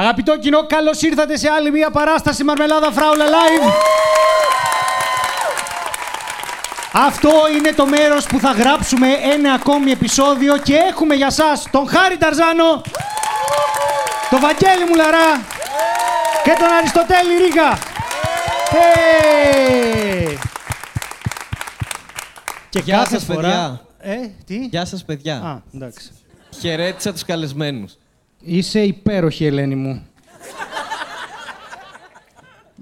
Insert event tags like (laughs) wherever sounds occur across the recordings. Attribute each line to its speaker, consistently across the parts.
Speaker 1: Αγαπητό κοινό, καλώς ήρθατε σε άλλη μια παράσταση Μαρμελάδα Φράουλα Live. Αυτό είναι το μέρος που θα γράψουμε ένα ακόμη επεισόδιο και έχουμε για σας τον Χάρη Ταρζάνο, τον Βαγγέλη Μουλαρά και τον Αριστοτέλη Ρίγα. Hey! Και
Speaker 2: Γεια
Speaker 1: κάθε
Speaker 2: σας,
Speaker 1: φορά...
Speaker 2: παιδιά.
Speaker 1: Ε, τι;
Speaker 2: Γεια σας, παιδιά.
Speaker 1: Α, εντάξει.
Speaker 2: Χαιρέτησα τους καλεσμένους.
Speaker 1: Είσαι υπέροχη, Ελένη μου.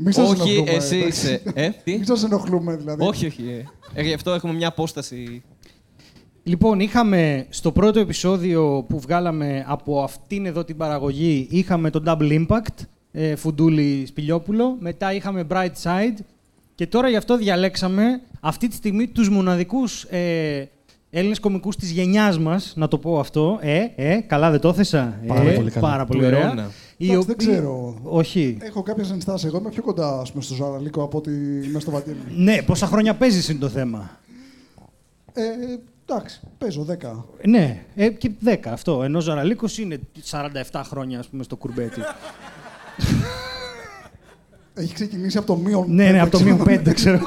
Speaker 3: Μην σας
Speaker 2: όχι,
Speaker 3: ενοχλούμε,
Speaker 2: εσύ
Speaker 3: εντάξει.
Speaker 2: είσαι. Ε, τι;
Speaker 3: Μην σας ενοχλούμε, δηλαδή.
Speaker 2: όχι, όχι. Ε. Ε, γι' αυτό έχουμε μια απόσταση.
Speaker 1: Λοιπόν, είχαμε στο πρώτο επεισόδιο που βγάλαμε από αυτήν εδώ την παραγωγή, είχαμε το Double Impact, ε, Φουντούλη Σπηλιόπουλο, μετά είχαμε Bright Side και τώρα γι' αυτό διαλέξαμε αυτή τη στιγμή τους μοναδικούς ε, Έλληνες κομικούς της γενιάς μας, να το πω αυτό. Ε, ε, καλά δεν το έθεσα.
Speaker 3: Πάρα
Speaker 1: ε,
Speaker 3: πολύ καλά.
Speaker 1: Πάρα πολύ
Speaker 2: Του
Speaker 1: ωραία.
Speaker 2: αιώνα.
Speaker 1: Οι
Speaker 3: Εντάξει, δεν
Speaker 1: οποίοι-
Speaker 3: ξέρω.
Speaker 1: Όχι.
Speaker 3: Έχω κάποιες ενστάσεις. Εγώ είμαι πιο κοντά ας πούμε, στο Ζαραλίκο από ότι είμαι στο Βαγγέλη.
Speaker 1: Ναι, πόσα χρόνια παίζεις είναι το θέμα;
Speaker 3: Ε, εντάξει, παίζω 10.
Speaker 1: Ναι, ε, και 10 αυτό. Ενώ ο Ζαραλίκος είναι 47 χρόνια, ας πούμε, στο κουρμπέτι.
Speaker 3: Έχει ξεκινήσει από το μείον.
Speaker 1: Ναι, ναι,
Speaker 3: πέντε,
Speaker 1: από το
Speaker 3: ξέρω.
Speaker 1: μείον 5, ξέρω. (laughs)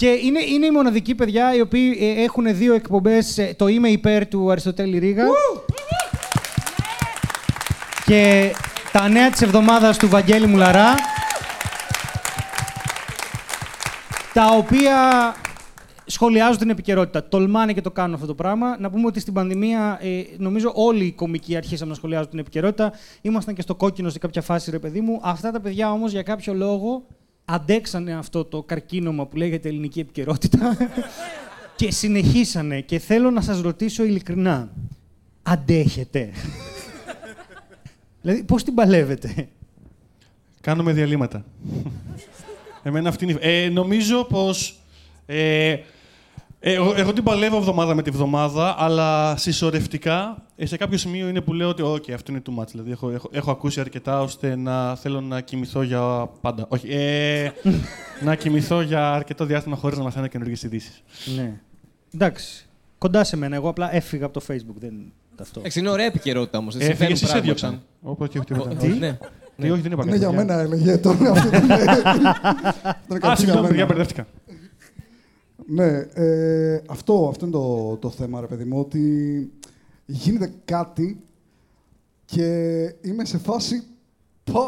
Speaker 1: και είναι, είναι οι μοναδικοί παιδιά οι οποίοι ε, έχουν δύο εκπομπές. ε, το είμαι υπέρ του Αριστοτέλη Ρίγα. και τα νέα της εβδομάδας του Βαγγέλη Μουλαρά. τα οποία σχολιάζουν την επικαιρότητα. Τολμάνε και το κάνουν αυτό το πράγμα. Να πούμε ότι στην πανδημία, ε, νομίζω όλοι οι κομικοί αρχίσαμε να σχολιάζουν την επικαιρότητα. Ήμασταν και στο κόκκινο σε κάποια φάση, ρε παιδί μου. Αυτά τα παιδιά όμως για κάποιο λόγο αντέξανε αυτό το καρκίνωμα που λέγεται ελληνική επικαιρότητα (laughs) και συνεχίσανε. Και θέλω να σας ρωτήσω ειλικρινά. Αντέχετε; δηλαδή, πώς την παλεύετε;
Speaker 4: Κάνουμε διαλύματα. Εμένα αυτή είναι... η- Ε, νομίζω πως... Ε, ε, εγώ, εγώ την παλεύω εβδομάδα με τη βδομάδα, αλλά συσσωρευτικά ε, σε κάποιο σημείο είναι που λέω ότι «OK, αυτό είναι too much». Δηλαδή, έχω, έχω, έχω ακούσει αρκετά ώστε να θέλω να κοιμηθώ για πάντα. Όχι, ε, (laughs) να κοιμηθώ για αρκετό διάστημα χωρίς να μαθαίνω καινούργιες ειδήσεις.
Speaker 1: ναι. Εντάξει. Κοντά σε μένα. Εγώ απλά έφυγα από το Facebook. Δεν αυτό.
Speaker 2: Εντάξει, είναι ωραία επικαιρότητα όμως.
Speaker 4: Ε, Έφυγες, εσύ σε διώξαν. Όπως και όχι τίποτα.
Speaker 2: Τι; Ναι.
Speaker 4: Τι, όχι, δεν είπα
Speaker 3: Είναι
Speaker 4: κάτι,
Speaker 3: για
Speaker 4: παιδιά.
Speaker 3: μένα, έλεγε. Τώρα αυτό δεν είναι. Αυτό είναι
Speaker 4: Α,
Speaker 3: κάτι για
Speaker 4: συγγνώμη, παιδιά,
Speaker 3: μένα.
Speaker 4: μπερδεύτηκα.
Speaker 3: Ναι, ε, αυτό, αυτό είναι το, το θέμα, ρε παιδί μου, ότι γίνεται κάτι και είμαι σε φάση... Πω!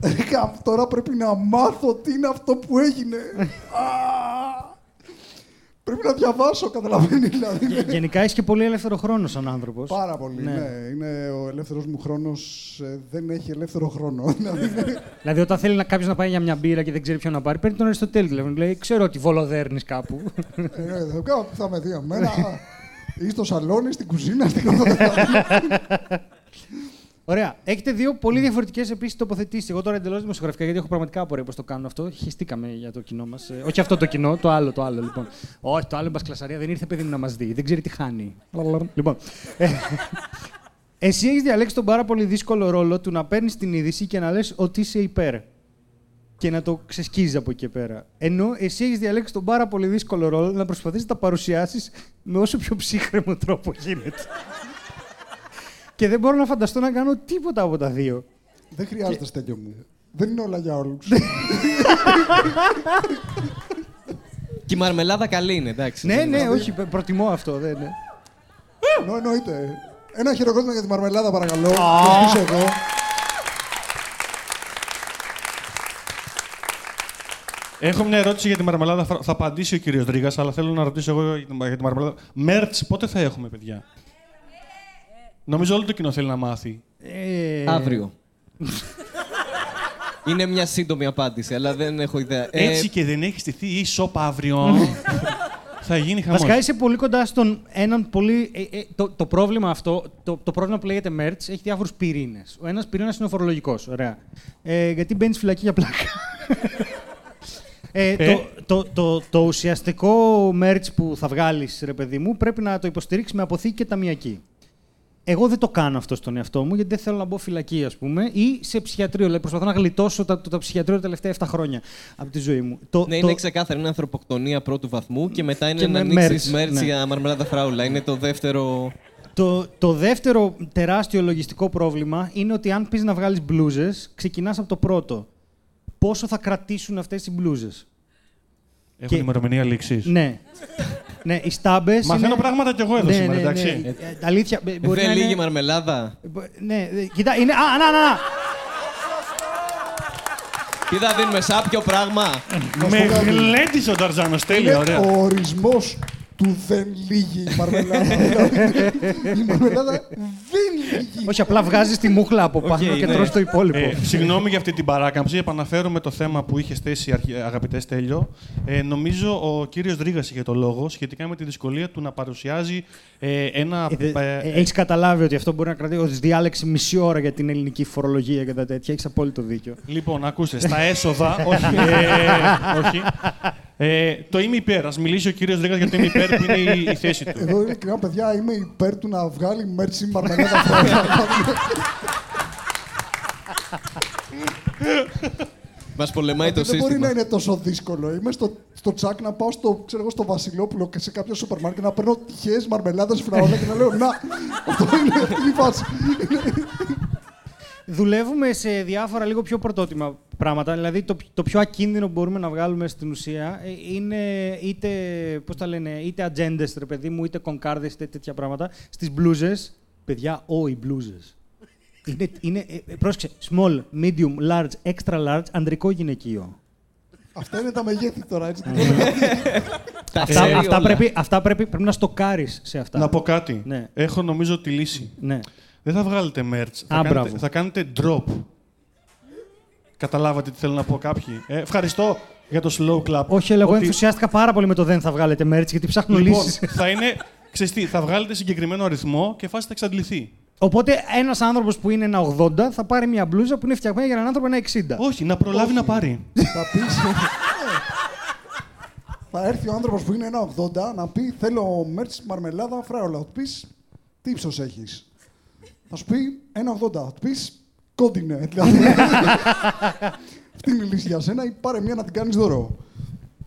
Speaker 3: Έκα, τώρα πρέπει να μάθω τι είναι αυτό που έγινε. Α! πρέπει να διαβάσω, καταλαβαίνει δηλαδή.
Speaker 1: Γε- Γενικά είσαι και πολύ ελεύθερο χρόνο σαν άνθρωπος.
Speaker 3: Πάρα πολύ,
Speaker 1: Ναι.
Speaker 3: ναι. Είναι ο ελεύθερος μου χρόνος, ε, δεν έχει ελεύθερο χρόνο. (laughs) Δηλαδή, είναι-
Speaker 1: Δηλαδή, όταν θέλει να κάποιος να πάει για μια μπύρα και δεν ξέρει ποιον να πάρει, παίρνει τον Αριστοτέλη τηλέφωνο. Λέει: Ξέρω ότι βολοδέρνεις κάπου.
Speaker 3: Ε, θα κάνω- θα με δει εμένα. Ή στο σαλόνι, στην κουζίνα, στην (laughs)
Speaker 1: Ωραία. Έχετε δύο πολύ διαφορετικές επίσης τοποθετήσεις. Εγώ τώρα εντελώς δημοσιογραφικά, γιατί έχω πραγματικά απορία πώς το κάνουν αυτό. Χεστήκαμε για το κοινό μας. όχι αυτό το κοινό, το άλλο, το άλλο λοιπόν. Όχι, το άλλο είναι μπασκλασαρία. Δεν ήρθε παιδί μου να μας δει. Δεν ξέρει τι χάνει. λοιπόν. ε, εσύ έχεις διαλέξει τον πάρα πολύ δύσκολο ρόλο του να παίρνεις την είδηση και να λες ότι είσαι υπέρ. Και να το ξεσκίζει από εκεί και πέρα. Ενώ εσύ έχεις διαλέξει τον πάρα πολύ δύσκολο ρόλο να προσπαθήσεις να τα παρουσιάσεις με όσο πιο ψύχρεμο τρόπο γίνεται. Και δεν μπορώ να φανταστώ να κάνω τίποτα από τα δύο.
Speaker 3: Δεν χρειάζεται στέλιο μου. Δεν είναι όλα για όλους. (laughs)
Speaker 2: Και η μαρμελάδα καλή είναι, εντάξει.
Speaker 1: ναι,
Speaker 2: Δεν
Speaker 1: ναι,
Speaker 2: είναι-
Speaker 1: όχι, πε- προτιμώ αυτό. Δεν, ναι.
Speaker 3: Εννο- Εννοείται. Ένα χειροκρότημα για τη μαρμελάδα, παρακαλώ. Πίσω εδώ.
Speaker 4: Έχω μια ερώτηση για τη μαρμελάδα. Θα θα απαντήσει ο κύριος Δρίγα, αλλά θέλω να ρωτήσω εγώ για τη- για τη μαρμελάδα. Μέρτ, πότε θα έχουμε, παιδιά; Νομίζω όλο το κοινό θέλει να μάθει.
Speaker 1: Ε,
Speaker 2: Αύριο. είναι μια σύντομη απάντηση, αλλά δεν έχω ιδέα. Ε,
Speaker 4: Έτσι και δεν έχεις στηθεί η σοπ αύριο. (laughs) θα γίνει χαμός.
Speaker 1: Βασικά είσαι πολύ κοντά στον έναν πολύ. ε, ε, το, το πρόβλημα αυτό, το, το πρόβλημα που λέγεται Merch, έχει διάφορους πυρήνες. Ο ένας πυρήνας είναι ο φορολογικός. Ωραία. Ε, γιατί μπαίνεις φυλακή για πλάκα. (laughs) Ε,
Speaker 4: Ε.
Speaker 1: το, το, το, το ουσιαστικό merch που θα βγάλεις, ρε παιδί μου, πρέπει να το υποστηρίξεις με αποθήκη και ταμιακή. Εγώ δεν το κάνω αυτό στον εαυτό μου, γιατί δεν θέλω να μπω φυλακή, ας πούμε, ή σε ψυχιατρίο. Δηλαδή, προσπαθώ να γλιτώσω τα, το, τα ψυχιατρίο τα τελευταία 7 χρόνια από τη ζωή μου. Το,
Speaker 2: Ναι,
Speaker 1: το-
Speaker 2: είναι ξεκάθαρο. Είναι ανθρωποκτονία πρώτου βαθμού και μετά είναι
Speaker 1: Και
Speaker 2: να
Speaker 1: με
Speaker 2: ανοίξεις
Speaker 1: merch,
Speaker 2: μέρτ
Speaker 1: ναι.
Speaker 2: για μαρμελάδα φράουλα. Είναι το δεύτερο.
Speaker 1: Το, το δεύτερο τεράστιο λογιστικό πρόβλημα είναι ότι αν πεις να βγάλεις μπλούζες, ξεκινάς από το πρώτο. Πόσο θα κρατήσουν αυτές οι μπλούζες;
Speaker 4: Έχουν
Speaker 1: Και-
Speaker 4: ημερομηνία λήξης.
Speaker 1: Ναι. Ναι, οι στάμπες.
Speaker 4: Μαθαίνω πράγματα κι εγώ εδώ
Speaker 1: ναι,
Speaker 4: σήμερα,
Speaker 1: ναι,
Speaker 4: εντάξει.
Speaker 1: ναι. Ε, Αλήθεια. ε, Μπορεί
Speaker 2: Δεν
Speaker 1: να
Speaker 2: λίγη
Speaker 1: είναι...
Speaker 2: μαρμελάδα.
Speaker 1: Μπο- Ναι, ε, κοιτά, είναι. Α, να, να, να.
Speaker 2: Τι θα δίνουμε, σάπιο πράγμα.
Speaker 4: Με
Speaker 3: πω κάτι.
Speaker 4: γλέντισε ο Ταρζάνο. Τέλεια,
Speaker 3: Είναι
Speaker 4: ωραία.
Speaker 3: ο ορισμός του δεν λύγει η μαρμελάδα. Δηλαδή, (laughs) η μαρμελάδα δεν λύγει. (laughs)
Speaker 1: Όχι, απλά βγάζεις τη μούχλα από πάνω
Speaker 2: Οκ,
Speaker 1: και
Speaker 2: ναι.
Speaker 1: τρως το υπόλοιπο.
Speaker 4: Ε, συγγνώμη για αυτή την παράκαμψη. Επαναφέρομαι το θέμα που είχε θέσει, αγαπητέ Στέλιο. Ε, νομίζω ο κύριος Ρίγα είχε το λόγο σχετικά με τη δυσκολία του να παρουσιάζει ε, ένα. ε,
Speaker 1: Έχεις καταλάβει ότι αυτό μπορεί να κρατήσει. Ότι διάλεξη μισή ώρα για την ελληνική φορολογία και τα τέτοια. Έχεις απόλυτο δίκιο.
Speaker 4: Λοιπόν, ακούστε, στα (laughs) έσοδα. όχι. Ε, όχι. Ε, το είμαι υπέρ. Α μιλήσει ο κύριος Ρίγα για το είμαι υπέρ που είναι η, η θέση του.
Speaker 3: Εδώ ειλικρινά, παιδιά, είμαι υπέρ του να βγάλει μέρτσι μαρμελάδα φράγκα.
Speaker 2: Μας πολεμάει το
Speaker 3: Δεν μπορεί να
Speaker 2: σύστημα.
Speaker 3: είναι τόσο δύσκολο. Είμαι στο, στο τσάκ να πάω στο, ξέρω, εγώ, στο Βασιλόπουλο και σε κάποιο σούπερ μάρκετ να παίρνω τυχαίες μαρμελάδες φραόλα και να λέω Να, αυτό είναι αυτή η φάση.
Speaker 1: Δουλεύουμε σε διάφορα λίγο πιο πρωτότιμα πράγματα. Δηλαδή, το, το πιο ακίνδυνο που μπορούμε να βγάλουμε στην ουσία ε, είναι είτε, πώς τα λένε, είτε ατζέντες, ρε παιδί μου, είτε κονκάρδες, είτε τέτοια πράγματα. Στις μπλούζες, παιδιά, όχι μπλούζε. Είναι, είναι, ε, ε, πρόσεξε, small, medium, large, extra large, ανδρικό γυναικείο.
Speaker 3: Αυτά είναι τα μεγέθη τώρα, έτσι.
Speaker 2: Τα
Speaker 1: Αυτά,
Speaker 2: ξέρει
Speaker 1: αυτά,
Speaker 2: όλα.
Speaker 1: πρέπει, αυτά πρέπει, πρέπει να στοκάρεις σε αυτά.
Speaker 4: Να πω κάτι.
Speaker 1: Ναι.
Speaker 4: Έχω νομίζω τη λύση.
Speaker 1: Ναι.
Speaker 4: Δεν θα βγάλετε merch. Θα,
Speaker 1: Α,
Speaker 4: κάνετε,
Speaker 1: μπράβο.
Speaker 4: θα κάνετε drop. Καταλάβατε τι θέλω να πω κάποιοι. Ε, ευχαριστώ για το slow clap.
Speaker 1: Όχι, αλλά εγώ
Speaker 4: Ότι-
Speaker 1: ενθουσιάστηκα πάρα πολύ με το δεν θα βγάλετε merch γιατί ψάχνω
Speaker 4: Λοιπόν,
Speaker 1: λύσεις.
Speaker 4: θα είναι. Ξέρεις τι, θα βγάλετε συγκεκριμένο αριθμό και φάση θα εξαντληθεί.
Speaker 1: Οπότε ένας άνθρωπος που είναι ένα 80 θα πάρει μια μπλούζα που είναι φτιαγμένη για έναν άνθρωπο ένα 60.
Speaker 4: Όχι, να προλάβει να πάρει.
Speaker 3: Θα πεις... (laughs) θα έρθει ο άνθρωπος που είναι ένα 80 να πει Θέλω μέρτσι μαρμελάδα φράουλα. Θα του πει Τι ύψος έχεις; Θα σου πει ένα 80. Θα του πει κόντινε. Δηλαδή. (laughs) Αυτή είναι η λύση για σένα ή πάρε μια να την κάνεις δώρο.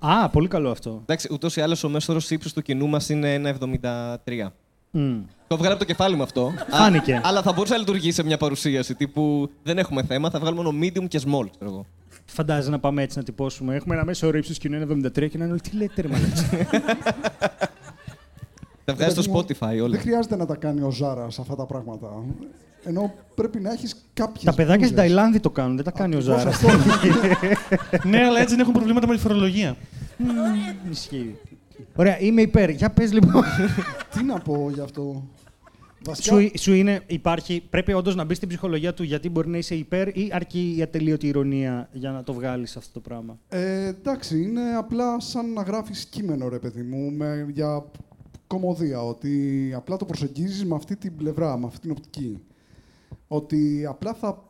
Speaker 1: Α, πολύ καλό αυτό.
Speaker 2: Εντάξει, ούτως ή άλλως ο μέσο όρο ύψο του κοινού μας είναι 1,73.
Speaker 1: Μμ.
Speaker 2: Το βγάλα από το κεφάλι μου αυτό.
Speaker 1: Φάνηκε.
Speaker 2: Α, αλλά θα μπορούσε να λειτουργήσει σε μια παρουσίαση τύπου δεν έχουμε θέμα, θα βγάλουμε μόνο medium και small. Ξέρω εγώ.
Speaker 1: Φαντάζεσαι να πάμε έτσι να τυπώσουμε. Έχουμε ένα μέσο όρο ύψου κοινού είναι 73 και να είναι όλοι τι λέτε, ρε μαλάκα».
Speaker 2: Θα βγάζει
Speaker 3: Παιδί
Speaker 2: στο
Speaker 3: μου,
Speaker 2: Spotify όλα.
Speaker 3: Δεν χρειάζεται να τα κάνει ο Ζάρας αυτά τα πράγματα. Ενώ πρέπει να έχεις κάποιες.
Speaker 1: Τα παιδάκια στην Ταϊλάνδη το κάνουν, δεν τα κάνει ο Ζάρα. (laughs)
Speaker 4: ναι, αλλά έτσι δεν έχουν προβλήματα με τη φορολογία.
Speaker 1: Ισχύει. Ωραία, είμαι υπέρ. Για πες λοιπόν. (laughs)
Speaker 3: Τι να πω γι' αυτό. Βασικά,
Speaker 1: σου, σου είναι, υπάρχει, πρέπει όντως να μπεις στην ψυχολογία του γιατί μπορεί να είσαι υπέρ ή αρκεί η ατελείωτη ηρωνία για να το βγάλεις αυτό το πράγμα;
Speaker 3: Ε, εντάξει, είναι απλά σαν να γράφεις κείμενο, ρε παιδί μου, με, για κομμωδία. Ότι απλά το προσεγγίζεις με αυτή την πλευρά, με αυτή την οπτική. Ότι απλά θα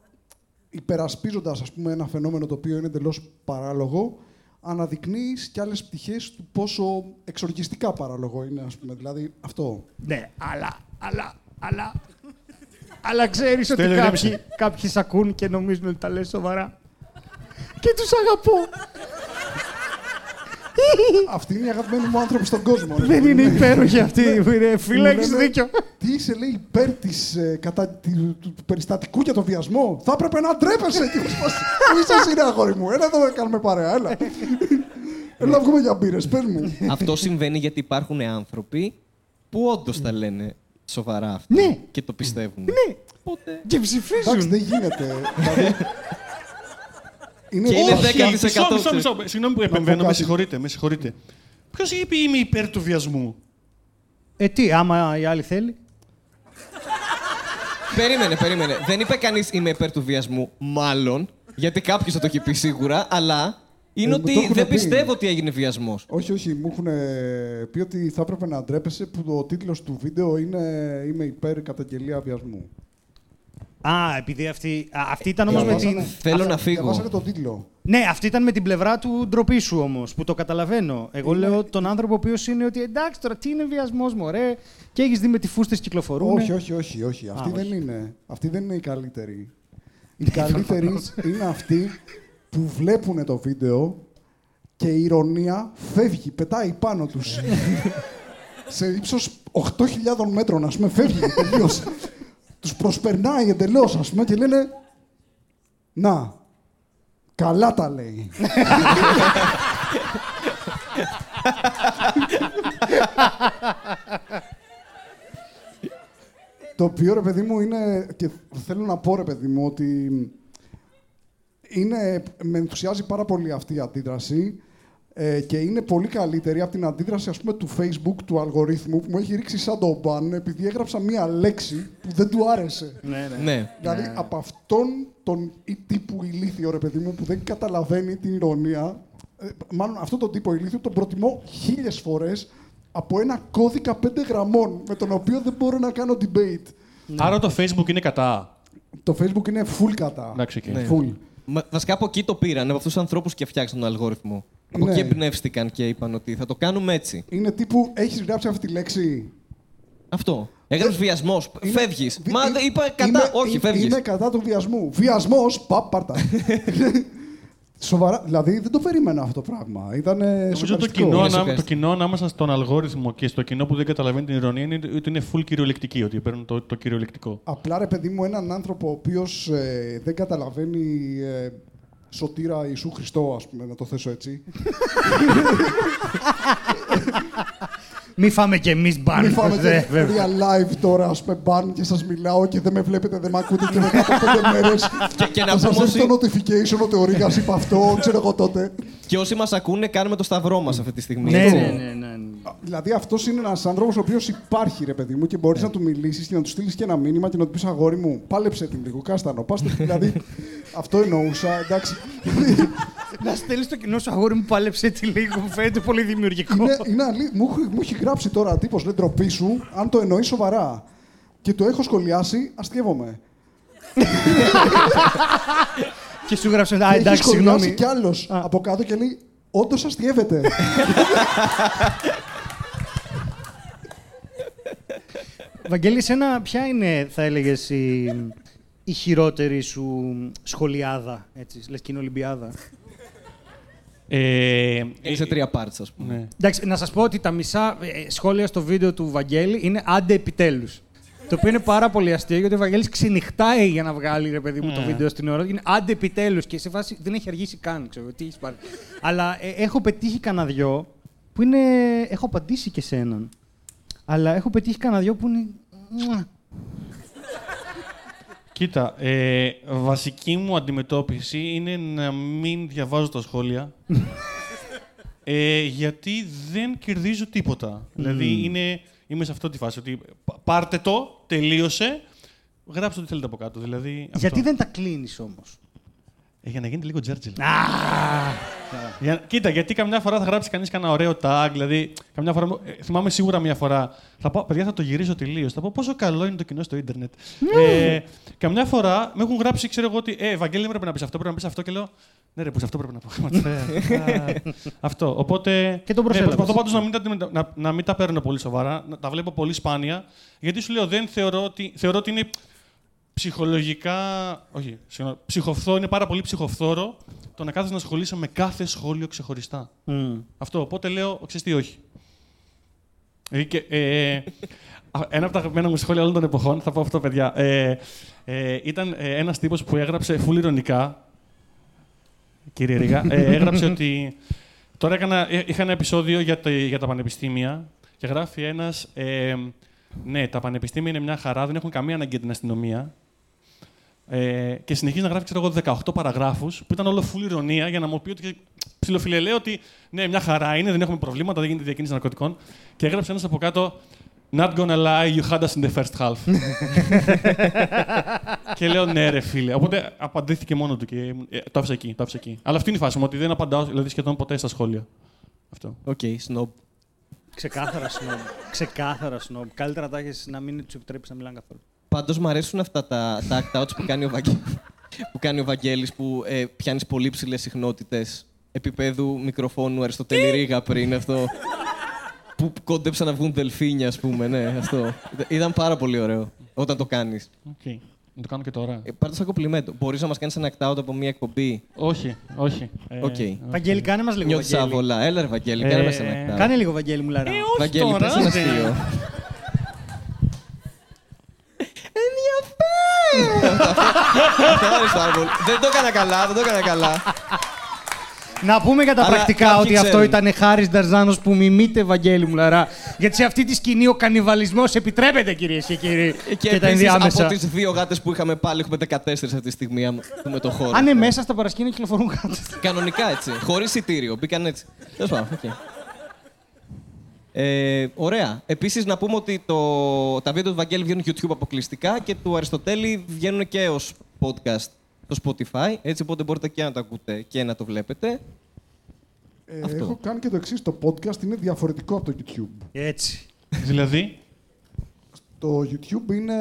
Speaker 3: υπερασπίζοντας, ας πούμε, ένα φαινόμενο το οποίο είναι εντελώς παράλογο, αναδεικνύεις κι άλλες πτυχές του πόσο εξοργιστικά παράλογο είναι, ας πούμε. Δηλαδή, αυτό.
Speaker 1: Ναι, αλλά, αλλά, αλλά. Αλλά ξέρεις ότι
Speaker 4: Στέλιο,
Speaker 1: κάποιοι,
Speaker 4: ηρέμησε.
Speaker 1: κάποιοι σ' ακούν και νομίζουν ότι τα λες σοβαρά. Και τους αγαπώ.
Speaker 3: Αυτή είναι η αγαπημένη μου άνθρωπο στον κόσμο. ρε
Speaker 1: Δεν
Speaker 3: παιδί
Speaker 1: είναι
Speaker 3: μου.
Speaker 1: υπέροχοι αυτοί που είναι φίλε,
Speaker 3: Μου
Speaker 1: έχεις
Speaker 3: λένε,
Speaker 1: δίκιο.
Speaker 3: Τι είσαι, λέει, υπέρ της, ε, κατά, του, του περιστατικού για τον βιασμό; Θα έπρεπε να ντρέπεσαι. Τι πώς- Πού είσαι, είναι αγόρι μου; Έλα εδώ να κάνουμε παρέα. Έλα. Έλα να βγούμε για μπύρες. Πες μου.
Speaker 2: Αυτό συμβαίνει γιατί υπάρχουν άνθρωποι που όντως τα λένε σοβαρά αυτά
Speaker 1: Ναι.
Speaker 2: και το πιστεύουν.
Speaker 1: Ναι,
Speaker 2: Οπότε...
Speaker 1: και
Speaker 3: Εντάξει,
Speaker 1: ψηφίζουν.
Speaker 3: δεν γίνεται. (laughs) Δηλαδή, είναι
Speaker 2: Και είναι
Speaker 3: βασικά-
Speaker 2: 10%.
Speaker 4: Μισό, μισό,
Speaker 2: ξέρεις.
Speaker 4: μισό. Συγγνώμη που
Speaker 3: πω
Speaker 4: επεμβαίνω, με
Speaker 3: κάτι.
Speaker 4: συγχωρείτε. Με συγχωρείτε. Ποιος είπε είμαι υπέρ του βιασμού;
Speaker 1: Ε, τι, άμα η άλλη θέλει.
Speaker 2: Περίμενε, περίμενε. Δεν είπε κανείς είμαι υπέρ του βιασμού. Μάλλον. Γιατί κάποιος θα το έχει πει σίγουρα, αλλά είναι
Speaker 3: Ε, μου το
Speaker 2: ότι
Speaker 3: έχουν
Speaker 2: δεν
Speaker 3: πει.
Speaker 2: πιστεύω ότι έγινε βιασμός.
Speaker 3: Όχι, όχι, μου έχουν πει ότι θα έπρεπε να ντρέπεσαι που ο τίτλος του βίντεο είναι «Είμαι υπέρ καταγγελία βιασμού».
Speaker 1: Α, επειδή αυτή, α, αυτή ήταν όμως με την.
Speaker 3: Διαβάσανε-
Speaker 2: Θέλω να φύγω.
Speaker 3: Διαβάσανε τον τίτλο.
Speaker 1: Ναι, αυτή ήταν με την πλευρά του ντροπή σου όμως, που το καταλαβαίνω. Εγώ
Speaker 3: Είναι-
Speaker 1: λέω τον άνθρωπο ο οποίος είναι ότι εντάξει τώρα τι είναι βιασμός, μωρέ. Και έχεις δει με τι φούστε κυκλοφορούν.
Speaker 3: Όχι, όχι, όχι, όχι. Αυτή δεν
Speaker 1: όχι.
Speaker 3: είναι. Αυτή δεν είναι η καλύτερη. Οι καλύτεροι (laughs) είναι αυτοί που βλέπουν το βίντεο και η ηρωνία φεύγει, πετάει πάνω τους. σε ύψος 8.000 μέτρων, ας πούμε, φεύγει τελείω. Τους προσπερνάει εντελώς, ας πούμε, και λένε. Να, καλά τα λέει. Το οποίο ρε παιδί μου είναι. και θέλω να πω ρε παιδί μου ότι. Είναι, με ενθουσιάζει πάρα πολύ αυτή η αντίδραση ε, και είναι πολύ καλύτερη από την αντίδραση ας πούμε, του Facebook, του αλγορίθμου που μου έχει ρίξει σαν το μπαν επειδή έγραψα μία λέξη που δεν του άρεσε.
Speaker 1: Ναι, ναι.
Speaker 2: Ναι.
Speaker 3: Δηλαδή από αυτόν τον ή- τύπου ηλίθιο ρε παιδί μου που δεν καταλαβαίνει την ηρωνία, ε, μάλλον αυτόν τον τύπο ηλίθιο τον προτιμώ χίλιες φορές από ένα κώδικα πέντε γραμμών με τον οποίο δεν μπορώ να κάνω debate.
Speaker 4: Άρα το Facebook είναι κατά.
Speaker 3: Το Facebook είναι full κατά.
Speaker 4: Εντάξει, οκ.
Speaker 2: Ναι.
Speaker 3: Full.
Speaker 2: Μα, βασικά από εκεί το πήραν, από αυτούς τους ανθρώπους και φτιάξαν τον αλγόριθμο. Από
Speaker 3: Ναι.
Speaker 2: εκεί εμπνεύστηκαν και είπαν ότι θα το κάνουμε έτσι.
Speaker 3: Είναι τύπου, έχεις γράψει αυτή τη λέξη;
Speaker 2: Αυτό. Έγραψες βιασμός.
Speaker 3: Είναι-
Speaker 2: Φεύγεις.
Speaker 3: βι-
Speaker 2: Μα
Speaker 3: είναι-
Speaker 2: δεν είπα κατά.
Speaker 3: είμαι-
Speaker 2: Όχι,
Speaker 3: είμαι-
Speaker 2: φεύγεις.
Speaker 3: Είμαι κατά του βιασμού. Βιασμός, παπ, πάρτα. (laughs) Σοβαρά, δηλαδή δεν το περίμενα αυτό το πράγμα. Ήταν
Speaker 4: Νομίζω το κοινό,
Speaker 2: Είναι
Speaker 4: ανά,
Speaker 2: σοκαριστικό.
Speaker 4: το κοινό ανάμεσα στον αλγόριθμο και στο κοινό που δεν καταλαβαίνει την ηρωνία είναι ότι είναι full κυριολεκτική, ότι παίρνουν το, το κυριολεκτικό.
Speaker 3: Απλά ρε παιδί μου, έναν άνθρωπο ο οποίος δεν καταλαβαίνει ε, σωτήρα Ιησού Χριστό, ας πούμε, να το θέσω έτσι.
Speaker 1: Μη φάμε κι εμείς μπαν.
Speaker 3: Μην φάμε
Speaker 1: Ναι,
Speaker 3: και
Speaker 1: βέβαια.
Speaker 3: real live τώρα, ας πούμε, μπαν και σας μιλάω και δεν με βλέπετε, δεν με ακούτε και μετά από πέντε μέρες
Speaker 2: Και, και να
Speaker 3: θα σας
Speaker 2: πούμε
Speaker 3: έρθει
Speaker 2: όσοι,
Speaker 3: το notification ότι ο Ρίγας είπε αυτό, ξέρω εγώ τότε.
Speaker 2: Και όσοι μας ακούνε, κάνουμε το σταυρό μας αυτή τη στιγμή.
Speaker 1: Ναι,
Speaker 2: έτσι.
Speaker 1: ναι, ναι, ναι, ναι.
Speaker 3: Δηλαδή αυτός είναι ένας άνθρωπος ο οποίος υπάρχει, ρε παιδί μου, και μπορείς να του μιλήσεις και να του στείλεις και ένα μήνυμα και να του πεις αγόρι μου, πάλεψε την λίγο, κάστανο. Πάστε, δηλαδή (laughs) αυτό εννοούσα, εντάξει.
Speaker 1: Να στέλνει το κοινό σου αγόρι μου, πάλεψε έτσι λίγο. Μου φαίνεται πολύ δημιουργικό.
Speaker 3: είναι, είναι αλή... μου, έχει- μου έχει γράψει τώρα τύπος, λέει ντροπή σου, αν το εννοείς σοβαρά. Και το έχω σχολιάσει, αστείευομαι. (laughs) (laughs)
Speaker 1: Και σου γράψε. Α,
Speaker 3: Και έχει
Speaker 1: εντάξει,
Speaker 3: σχολιάσει
Speaker 1: συγγνώμη.
Speaker 3: κι άλλος από κάτω και λέει, Όντως αστείευεται. (laughs)
Speaker 1: Βαγγέλη, εσένα ποια είναι, θα έλεγες, η, η χειρότερη σου σχολιάδα, έτσι, λες και είναι Ολυμπιάδα;
Speaker 4: Ε,
Speaker 2: Είναι σε τρία parts, ας πούμε.
Speaker 4: ναι.
Speaker 1: Εντάξει, να σας πω ότι τα μισά ε, σχόλια στο βίντεο του Βαγγέλη είναι άντε επιτέλους. Το οποίο είναι πάρα πολύ αστείο γιατί ο Βαγγέλης ξενυχτάει για να βγάλει ρε παιδί μου το
Speaker 4: Ναι.
Speaker 1: βίντεο στην ώρα. Είναι άντε επιτέλους και σε φάση δεν έχει αργήσει καν. Ξέρω, τι έχεις πάρει. Αλλά ε, έχω πετύχει κανένα δυο που είναι. Έχω απαντήσει και σε έναν. Αλλά έχω πετύχει κανένα δυο που είναι. μουα.
Speaker 4: Κοίτα, ε, βασική μου αντιμετώπιση είναι να μην διαβάζω τα σχόλια. (laughs) ε, γιατί δεν κερδίζω τίποτα. Δηλαδή είναι, είμαι σε αυτή τη φάση. Ότι πα- πάρτε το, τελείωσε, γράψτε ό,τι θέλετε από κάτω. Δηλαδή, αυτό.
Speaker 1: Γιατί δεν τα κλείνεις όμως;
Speaker 4: Ε, για να γίνεται λίγο τζέρτζελ. Για- Κοίτα, γιατί καμιά φορά θα γράψει κανείς κανένα ωραίο tag. Δηλαδή, καμιά φορά. ε, θυμάμαι σίγουρα μια φορά. Θα πω, παιδιά, θα το γυρίσω τελείως. Θα πω πόσο καλό είναι το κοινό στο ίντερνετ. Ε, καμιά φορά με έχουν γράψει, ξέρω εγώ ότι. Ε, Βαγγέλη, δεν πρέπει να πεις αυτό, πρέπει να πεις αυτό και λέω. Ναι, ρε, που αυτό πρέπει να πω. Α, αυτό. Οπότε.
Speaker 1: Και τον
Speaker 4: ναι,
Speaker 1: προσέλαβες.
Speaker 4: προσπαθώ πάντως να, μην τα- να, να μην τα παίρνω πολύ σοβαρά. Να τα βλέπω πολύ σπάνια. Γιατί σου λέω, δεν θεωρώ ότι, θεωρώ ότι είναι ψυχολογικά. Όχι, συγγνώμη. Ψυχοφθόρο, είναι πάρα πολύ ψυχοφθόρο το να κάθεσαι να ασχολείσαι με κάθε σχόλιο ξεχωριστά. Αυτό. Οπότε λέω, ξέρεις τι, όχι. Ε, και, ε, α, ένα από τα αγαπημένα μου σχόλια όλων των εποχών, θα πω αυτό, παιδιά. Ε, ε, ήταν ε, ένας τύπος που έγραψε full ηρωνικά, κύριε Ρίγα, ε, έγραψε ότι τώρα έκανα, ε, είχα ένα επεισόδιο για, τα- για τα πανεπιστήμια και γράφει ένας, ε, ναι, τα πανεπιστήμια είναι μια χαρά, δεν έχουν καμία ανάγκη για την αστυνομία. Ε, και συνεχίζει να γράφει, ξέρω εγώ, 18 παραγράφους που ήταν όλο full ηρωνία για να μου πει ότι ψιλοφιλελέω ότι ναι, μια χαρά είναι, δεν έχουμε προβλήματα, δεν γίνεται διακίνηση ναρκωτικών. Και έγραψε ένας από κάτω. Not gonna lie, you had us in the first half. (laughs) και λέω ναι, ρε φίλε. Οπότε απαντήθηκε μόνο του και ήμουν- ε, το άφησα εκεί. Το άφησα εκεί. Αλλά αυτή είναι η φάση μου, ότι δεν απαντάω δηλαδή, σχεδόν ποτέ στα σχόλια. Αυτό.
Speaker 2: OK, snob.
Speaker 1: Ξεκάθαρα σνομπ. Ξεκάθαρα σνομπ. Καλύτερα τα έχεις να μην τους επιτρέπεις να μιλάνε καθόλου.
Speaker 2: Πάντως μου αρέσουν αυτά τα, τα act-outs που κάνει ο, Βαγγέ... που κάνει ο Βαγγέλης που ε, πιάνεις πολύ ψηλές συχνότητες επίπεδου μικροφόνου Αριστοτέλη Ρήγα πριν αυτό. Που κόντεψαν να βγουν δελφίνια, ας πούμε. Ναι, αυτό. Ήταν πάρα πολύ ωραίο όταν το κάνεις.
Speaker 4: Okay. Να το κάνω και τώρα.
Speaker 2: Ε, Πάρτε σαν κομπλιμέντο. Μπορείς να μας κάνεις ένα act out από μια εκπομπή;
Speaker 4: Όχι, όχι. Ε,
Speaker 2: Οκ.
Speaker 4: όχι.
Speaker 1: Βαγγέλη, κάνε μας λίγο.
Speaker 2: Νιώθεις
Speaker 1: Βαγγέλη.
Speaker 2: άβολα. Έλα, ρε Βαγγέλη,
Speaker 4: Ε,
Speaker 2: κάνε μας ένα act out.
Speaker 1: Κάνε λίγο, Βαγγέλη μου, λαρά.
Speaker 2: Βαγγέλη,
Speaker 4: τώρα.
Speaker 2: πες ένα αστείο. Ευχαριστώ πάρα πολύ. Δεν το έκανα καλά, δεν το έκανα καλά.
Speaker 1: Να πούμε για τα
Speaker 2: Αλλά
Speaker 1: πρακτικά
Speaker 2: κάποιοι
Speaker 1: ότι αυτό
Speaker 2: ξέρουν.
Speaker 1: ήταν Χάρης Νταρζάνος που μιμείται Βαγγέλη μου, λαρά. Γιατί σε αυτή τη σκηνή ο κανιβαλισμός επιτρέπεται, κυρίες και κύριοι.
Speaker 2: Και,
Speaker 1: Και, τα
Speaker 2: επίσης,
Speaker 1: ενδιάμεσα.
Speaker 2: από τις δύο γάτες που είχαμε πάλι, έχουμε 14 αυτή τη στιγμή άμα δούμε το χώρο.
Speaker 1: Αν είναι μέσα στα παρασκήνια κυκλοφορούν κάτω.
Speaker 2: Κανονικά έτσι. Χωρίς εισιτήριο. Μπήκαν έτσι. Τέλος πάντων. οκ. Ε, ωραία. Επίσης, να πούμε ότι το, τα βίντεο του Βαγγέλη βγαίνουν YouTube αποκλειστικά και του Αριστοτέλη βγαίνουν και ως podcast στο Spotify. Έτσι, οπότε μπορείτε και να το ακούτε και να το βλέπετε.
Speaker 3: Ε,
Speaker 2: Αυτό.
Speaker 3: έχω κάνει και το εξής. Το podcast είναι διαφορετικό από το YouTube.
Speaker 1: Έτσι.
Speaker 4: Δηλαδή,
Speaker 3: Το YouTube είναι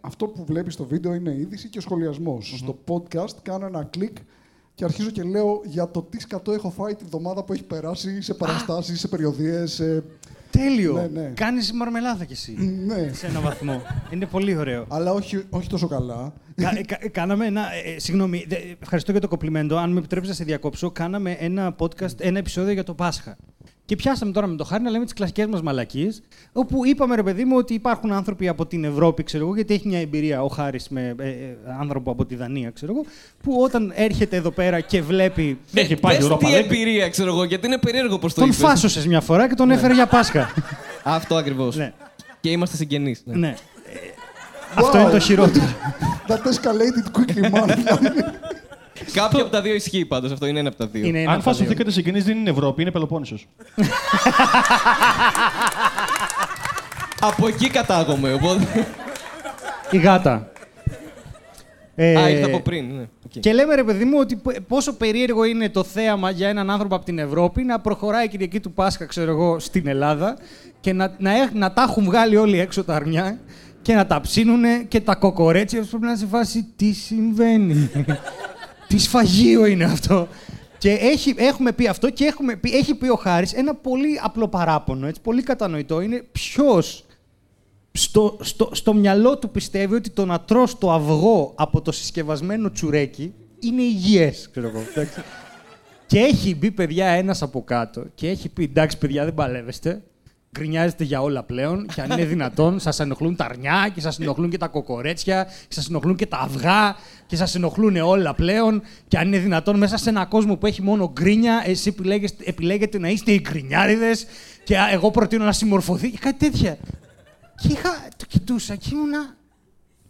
Speaker 3: αυτό που βλέπεις στο βίντεο είναι η είδηση και ο σχολιασμος Στο podcast κάνω ένα κλικ και αρχίζω και λέω για το τι σκατό έχω φάει τη βδομάδα που έχει περάσει σε παραστάσεις, σε περιοδίες. Σε...
Speaker 1: Τέλειο.
Speaker 3: Ναι, ναι.
Speaker 1: Κάνεις μαρμελάδα κι εσύ.
Speaker 3: ναι,
Speaker 1: σε ένα βαθμό. Είναι πολύ ωραίο.
Speaker 3: αλλά όχι, όχι τόσο καλά.
Speaker 1: Κα- ε, κα- κάναμε ένα. ε, ε, συγγνώμη, δε- ευχαριστώ για το κοπλιμέντο. Αν με επιτρέψει να σε διακόψω, κάναμε ένα podcast, ένα επεισόδιο για το Πάσχα. Και πιάσαμε τώρα με το χάρη να λέμε τις κλασικές μας μαλακίες. Όπου είπαμε, ρε παιδί μου, ότι υπάρχουν άνθρωποι από την Ευρώπη, ξέρω εγώ, γιατί έχει μια εμπειρία ο Χάρης με ε, ε, άνθρωπο από τη Δανία, ξέρω εγώ, που όταν έρχεται εδώ πέρα και βλέπει.
Speaker 4: έχει πάει
Speaker 2: Πες
Speaker 4: Europa
Speaker 2: τι
Speaker 4: League.
Speaker 2: εμπειρία, ξέρω εγώ, γιατί είναι περίεργο πώ το
Speaker 1: Τον
Speaker 2: είπες.
Speaker 1: φάσωσες μια φορά και τον έφερε για Πάσχα. (laughs)
Speaker 2: Αυτό ακριβώς.
Speaker 1: ναι.
Speaker 2: Και είμαστε συγγενείς. Ναι.
Speaker 1: ναι. Ε, Αυτό είναι το χειρότερο. (laughs)
Speaker 3: That escalated quickly, man. (laughs) Δηλαδή,
Speaker 2: Κάποιο από τα δύο ισχύει πάντως. Αυτό είναι ένα από τα δύο.
Speaker 1: είναι ένα
Speaker 4: αν
Speaker 1: από τα δύο.
Speaker 4: φασωθήκατε σε δεν είναι Ευρώπη, είναι Πελοπόννησος. (laughs)
Speaker 2: Από εκεί κατάγομαι. Οπότε...
Speaker 1: Η γάτα. Ε,
Speaker 2: Α, ήρθα από πριν. Ναι. Οκ.
Speaker 1: Και λέμε ρε παιδί μου ότι π- πόσο περίεργο είναι το θέαμα για έναν άνθρωπο από την Ευρώπη να προχωράει η Κυριακή του Πάσχα, ξέρω εγώ, στην Ελλάδα και να, να, έχ- να τα έχουν βγάλει όλοι έξω τα αρνιά και να τα ψήνουνε και τα κοκορέτσια. αυτός Πρέπει να είναι σε φάση τι συμβαίνει; (laughs) τι σφαγείο είναι αυτό. Και έχει, έχουμε πει αυτό και έχουμε πει, έχει πει ο Χάρης ένα πολύ απλό παράπονο, έτσι, πολύ κατανοητό. Είναι ποιος στο, στο, στο μυαλό του πιστεύει ότι το να τρως το αυγό από το συσκευασμένο τσουρέκι είναι υγιές, ξέρω εγώ. εντάξει. και έχει μπει παιδιά ένας από κάτω και έχει πει εντάξει παιδιά δεν παλεύεστε, γκρινιάζετε για όλα πλέον και αν είναι δυνατόν σας ενοχλούν τα αρνιά και σας ενοχλούν και τα κοκορέτσια και σας ενοχλούν και τα αυγά και σας ενοχλούν όλα πλέον και αν είναι δυνατόν μέσα σε ένα κόσμο που έχει μόνο γκρίνια εσείς επιλέγεστε, επιλέγετε να είστε οι γκρινιάριδες και α, εγώ προτείνω να συμμορφωθεί και κάτι τέτοια. Και είχα, το κοιτούσα και ήμουνα.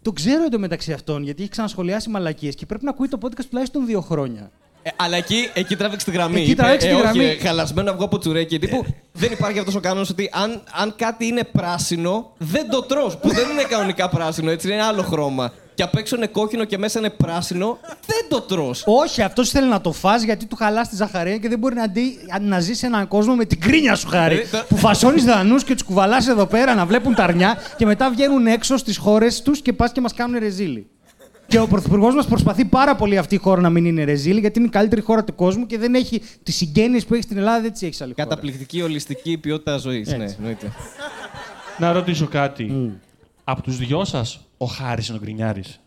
Speaker 1: Το ξέρω εντωμεταξύ αυτών, γιατί έχει ξανασχολιάσει μαλακίες και πρέπει να ακούει το podcast τουλάχιστον δύο χρόνια.
Speaker 2: Ε, αλλά εκεί, εκεί τράβηξε τη γραμμή.
Speaker 1: Εκεί
Speaker 2: Είπε,
Speaker 1: τράβηξε τη
Speaker 2: ε, όχι,
Speaker 1: γραμμή.
Speaker 2: ε, χαλασμένο αυγό από τσουρέκι. Τύπου, δεν υπάρχει αυτός ο κανόνας ότι αν, αν κάτι είναι πράσινο, δεν το τρως. Που δεν είναι κανονικά πράσινο, έτσι είναι άλλο χρώμα. Και απ' έξω είναι κόκκινο και μέσα είναι πράσινο, δεν το τρως.
Speaker 1: Όχι, αυτός θέλει να το φας γιατί του χαλάς τη ζαχαρία και δεν μπορεί να, αντί, να ζει σε έναν κόσμο με την κρίνια σου χάρη.
Speaker 2: Ε, το-
Speaker 1: που φασώνεις δανούς και τους κουβαλάς εδώ πέρα να βλέπουν τα αρνιά και μετά βγαίνουν έξω στις χώρες τους και πας και μας κάνουν ρεζίλι. Και ο Πρωθυπουργός μας προσπαθεί πάρα πολύ αυτή η χώρα να μην είναι ρεζίλι, γιατί είναι η καλύτερη χώρα του κόσμου και δεν έχει τις συγγένειες που έχει στην Ελλάδα, δεν τι έχει σε άλλη χώρα.
Speaker 2: Καταπληκτική ολιστική ποιότητα ζωής. Ναι, εννοείται.
Speaker 4: Να ρωτήσω κάτι. Από τους δυο σας, ο Χάρης είναι ο Γκρινιάρης;